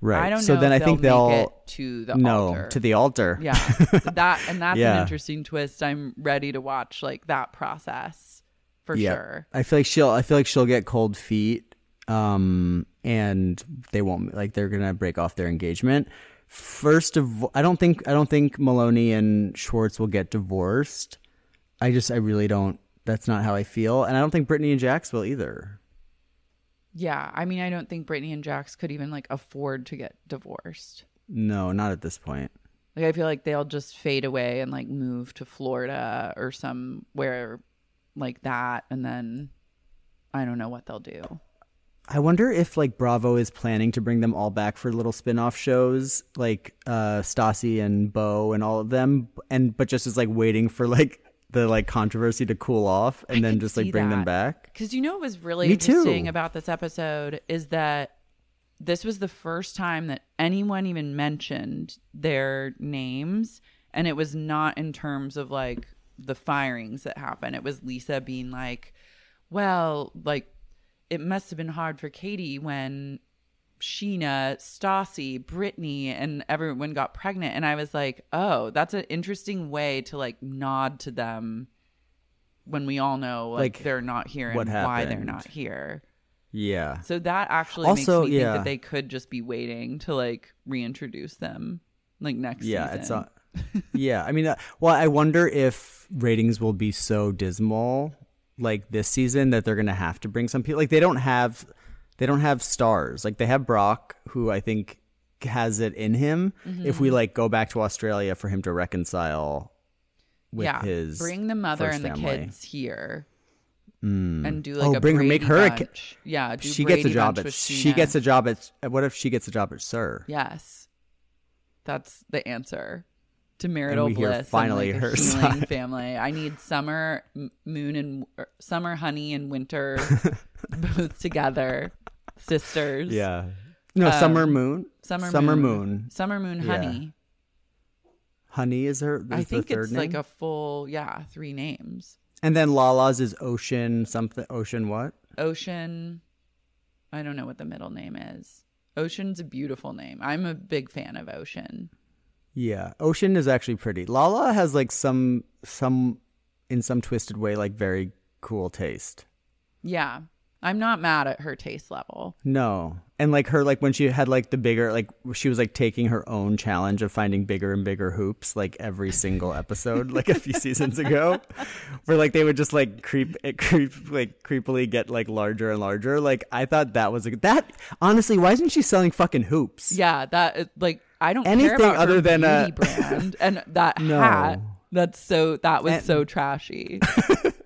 right. I don't so know. then if I think they'll make it to the no altar. to the altar. Yeah, that and that's an interesting twist. I'm ready to watch like that process for Yeah. sure. I feel like she'll. I feel like she'll get cold feet. Um, and they won't like they're gonna break off their engagement. First of, I don't think I don't think Maloney and Schwartz will get divorced. I just I really don't. That's not how I feel, and I don't think Brittany and Jax will either. Yeah, I mean, I don't think Brittany and Jax could even like afford to get divorced. No, not at this point. Like, I feel like they'll just fade away and like move to Florida or somewhere like that, and then I don't know what they'll do. I wonder if like Bravo is planning to bring them all back for little spin-off shows like uh Stassi and Beau and all of them and but just is like waiting for like the like controversy to cool off and I then just like bring them back. Because you know what was really Me too. interesting about this episode is that this was the first time that anyone even mentioned their names, and it was not in terms of like the firings that happened. It was Lisa being like, "Well, like it must have been hard for Katie when Scheana, Stassi, Brittany, and everyone got pregnant. And I was like, oh, that's an interesting way to like nod to them when we all know like, Like, they're not here and why they're not here. Yeah. So that actually Also, makes me yeah. think that they could just be waiting to like reintroduce them like next Yeah, season. it's not Yeah, I mean uh, well I wonder if ratings will be so dismal like this season that they're going to have to bring some people like they don't have they don't have stars. Like they have Brock who I think has it in him if Mm-hmm. we like go back to Australia for him to reconcile with yeah, his bring the mother and the family. kids here. And do like Oh, a bring her- make her a ca- yeah. Do she gets a job at she gets a job at what if she gets a job at SUR? Yes, that's the answer to marital bliss. finally like her side. family. I need summer, moon, and er, summer honey and winter both together, sisters. Yeah. No, Summer Um, Moon. summer, Summer moon, Moon. summer moon, Yeah. honey. Honey is her. Is I think the third it's name? like a full, yeah, three names. And then Lala's is Ocean something. Ocean what? Ocean. I don't know what the middle name is. Ocean's a beautiful name. I'm a big fan of Ocean. Yeah, Ocean is actually pretty. Lala has like some some in some twisted way like very cool taste. Yeah, I'm not mad at her taste level. No. And like her like when she had like the bigger like she was like taking her own challenge of finding bigger and bigger hoops like every single episode like a few seasons ago where like they would just like creep it creep like creepily get like larger and larger. Like I thought that was a that honestly why isn't she selling fucking hoops? Yeah, that like I don't Anything care about other her than a- brand and that No. hat. That's so that was And- so trashy.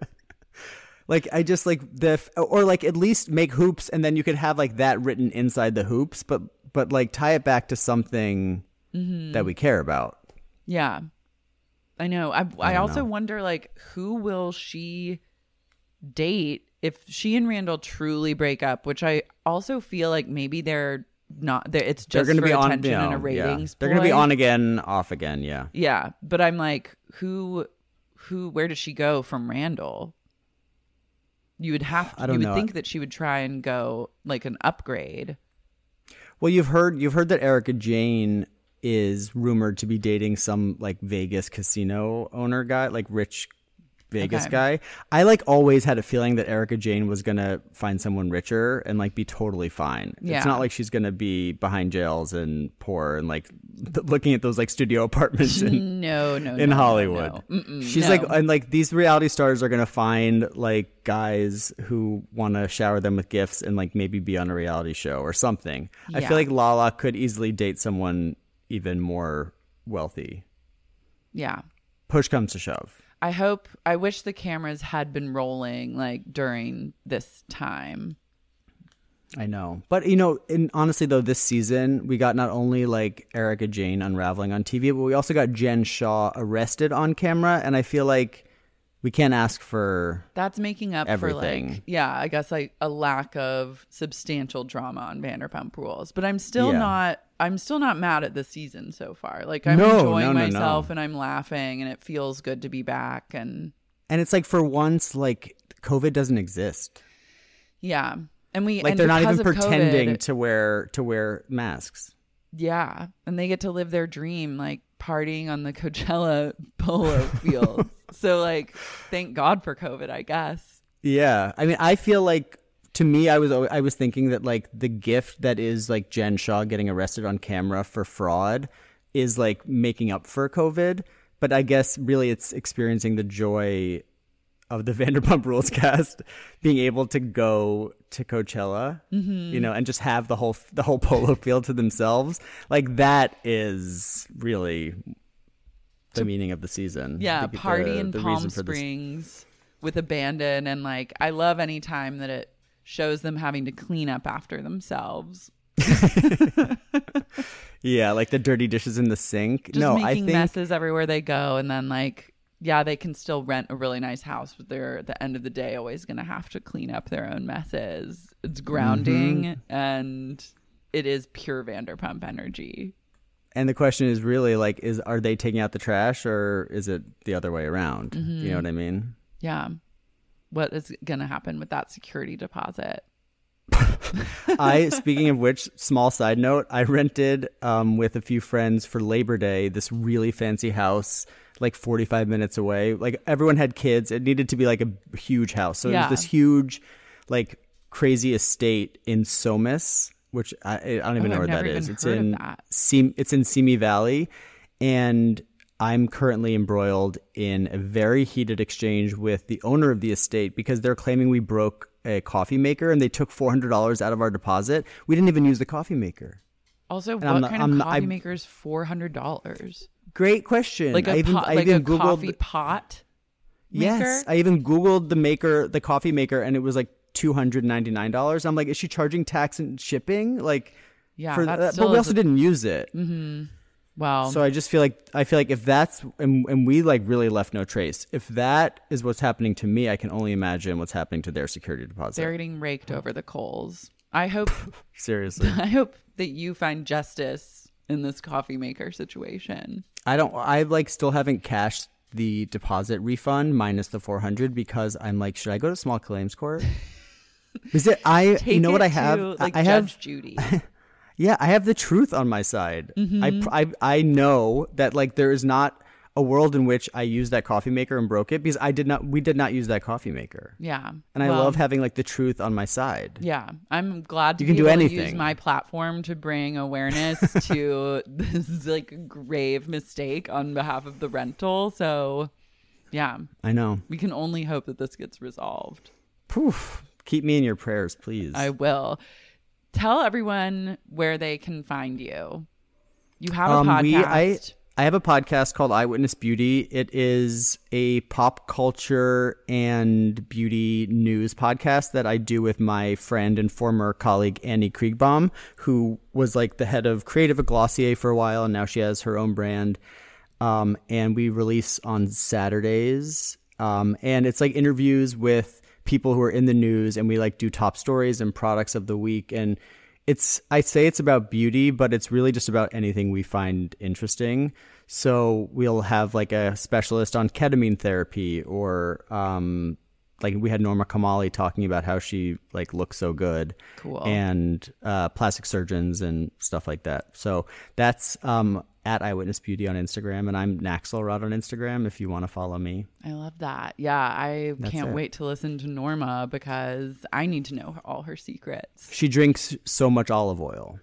Like I just like the or like at least make hoops and then you could have like that written inside the hoops, but but like tie it back to something that mm-hmm. we care about. yeah, I know. I I, don't also know. wonder like who will she date if she and Randall truly break up, which I also feel like maybe they're not. They're, it's They're just going to for be on attention you know, and a ratings. Yeah. They're going to be on again, off again. Yeah. Yeah, but I'm like, who, who, where does she go from Randall? You would have. I don't you would know. think that she would try and go like an upgrade. Well, you've heard you've heard that Erika Jayne is rumored to be dating some like Vegas casino owner guy, like rich Vegas Okay. guy. I like always had a feeling that Erika Jayne was gonna find someone richer and like be totally fine. Yeah. It's not like she's gonna be behind jails and poor and like th- looking at those like studio apartments in No, no, in no, Hollywood. no. She's no. like, and like these reality stars are gonna find like guys who want to shower them with gifts and like maybe be on a reality show or something. I feel like Lala could easily date someone even more wealthy. yeah. Push comes to shove. I hope. I wish the cameras had been rolling like during this time. I know, but you know, and honestly though, this season we got not only like Erika Jayne unraveling on TV, but we also got Jen Shah arrested on camera, and I feel like we can't ask for That's making up for like yeah, I guess like a lack of substantial drama on Vanderpump Rules. But I'm still Yeah. not I'm still not mad at the season so far. Like I'm No, enjoying no, no, myself and I'm laughing and it feels good to be back and and it's like for once like COVID doesn't exist. yeah. And we Like and they're not even pretending COVID, to wear to wear masks. Yeah. And they get to live their dream, like partying on the Coachella polo fields. So like thank God for COVID, I guess. Yeah, I mean, I feel like to me, I was I was thinking that like the gift that is like Jen Shah getting arrested on camera for fraud is like making up for COVID, but I guess really it's experiencing the joy of the Vanderpump Rules cast being able to go to Coachella, Mm-hmm. you know, and just have the whole the whole polo field to themselves. Like that is really the meaning of the season. Yeah, The- party the- in the Palm this- Springs with abandon and like I love any time that it shows them having to clean up after themselves. Yeah, like the dirty dishes in the sink. Just no, I think messes everywhere they go and then like yeah, they can still rent a really nice house, but they're at the end of the day always gonna have to clean up their own messes. It's grounding Mm-hmm. and it is pure Vanderpump energy. And the question is really like, is are they taking out the trash or is it the other way around? You know what I mean? Yeah. What is gonna happen with that security deposit? I, speaking of which, small side note, I rented um, with a few friends for Labor Day this really fancy house, like 45 minutes away. Like everyone had kids. It needed to be like a huge house. So it was this huge, like crazy estate in Somis, which I, I don't even Oh, know where I've that never is. It's in that. It's in Simi Valley, and I'm currently embroiled in a very heated exchange with the owner of the estate because they're claiming we broke a coffee maker and they took four hundred dollars out of our deposit. We didn't even use the coffee maker. Also, I'm what not- kind I'm of coffee I'm- maker is four hundred dollars? Great question. Like a I even, pot, I like a googled. coffee pot. yes. I even googled the maker, the coffee maker, and it was like two hundred ninety nine dollars. I'm like, is she charging tax and shipping? Like, Yeah, for that but we also a- didn't use it. Mm-hmm. Wow. So I just feel like I feel like if that's and, and we like really left no trace. If that is what's happening to me, I can only imagine what's happening to their security deposit. They're getting raked over the coals. I hope Seriously, I hope that you find justice in this coffee maker situation. I don't. I like still haven't cashed the deposit refund minus the four hundred because I'm like, should I go to small claims court? Is it? I you know what I have? to, like I Judge have Judy. Yeah, I have the truth on my side. Mm-hmm. I, I I know that like there is not a world in which I used that coffee maker and broke it because I did not. We did not use that coffee maker. Yeah. And I Well, love having like the truth on my side. Yeah, I'm glad to You can be do able to use my platform to bring awareness to this like grave mistake on behalf of the rental. So, yeah, I know. we can only hope that this gets resolved. Poof. Keep me in your prayers, please. I will. Tell everyone where they can find you. You have a podcast. Um, we I I have a podcast called Eyewitness Beauty. It is a pop culture and beauty news podcast that I do with my friend and former colleague Annie Kriegbaum, who was like the head of creative at Glossier for a while, and now she has her own brand. Um, and we release on Saturdays. Um, and it's like interviews with people who are in the news, and we like do top stories and products of the week. And it's I say it's about beauty, but it's really just about anything we find interesting. So we'll have like a specialist on ketamine therapy, or um, like we had Norma Kamali talking about how she like looks so good, Cool. and uh, plastic surgeons and stuff like that. So that's um, at Eyewitness Beauty on Instagram, and I'm Naxelrod on Instagram if you want to follow me. I love that. Yeah, I That's can't it. wait to listen to Norma because I need to know all her secrets. She drinks so much olive oil.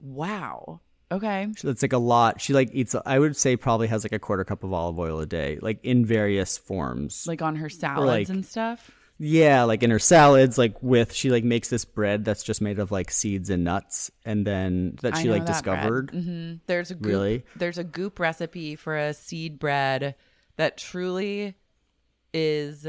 Wow. Okay. That's like a lot. She like eats. I would say probably has like a quarter cup of olive oil a day, like in various forms. Like on her salads like- and stuff. Yeah, like in her salads, like with she like makes this bread that's just made of like seeds and nuts, and then that I she like that discovered. Mhm. There's a goop, Really? There's a goop recipe for a seed bread that truly is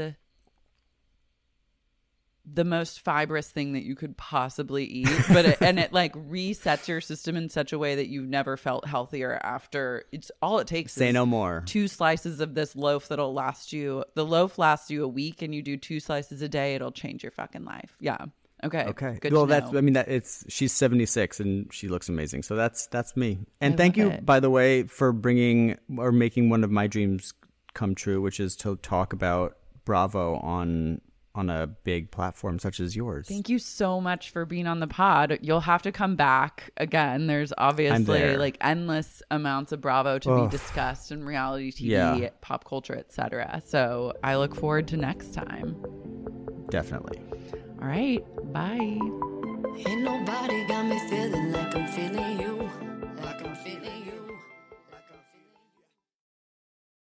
the most fibrous thing that you could possibly eat but it, and it like resets your system in such a way that you've never felt healthier after it's all it takes Say is no more. two slices of this loaf that'll last you the loaf lasts you a week and you do two slices a day it'll change your fucking life yeah okay Okay. good well, that's. I mean that it's she's 76 and she looks amazing. So that's that's me. And I thank you it. by the way for bringing or making one of my dreams come true, which is to talk about Bravo on on a big platform such as yours. Thank you so much for being on the pod. You'll have to come back again. There's obviously there. like endless amounts of Bravo to Ugh. be discussed and reality TV, Yeah. pop culture, etc. So I look forward to next time. Definitely. All right, bye. Ain't nobody got me feeling like I'm feeling you.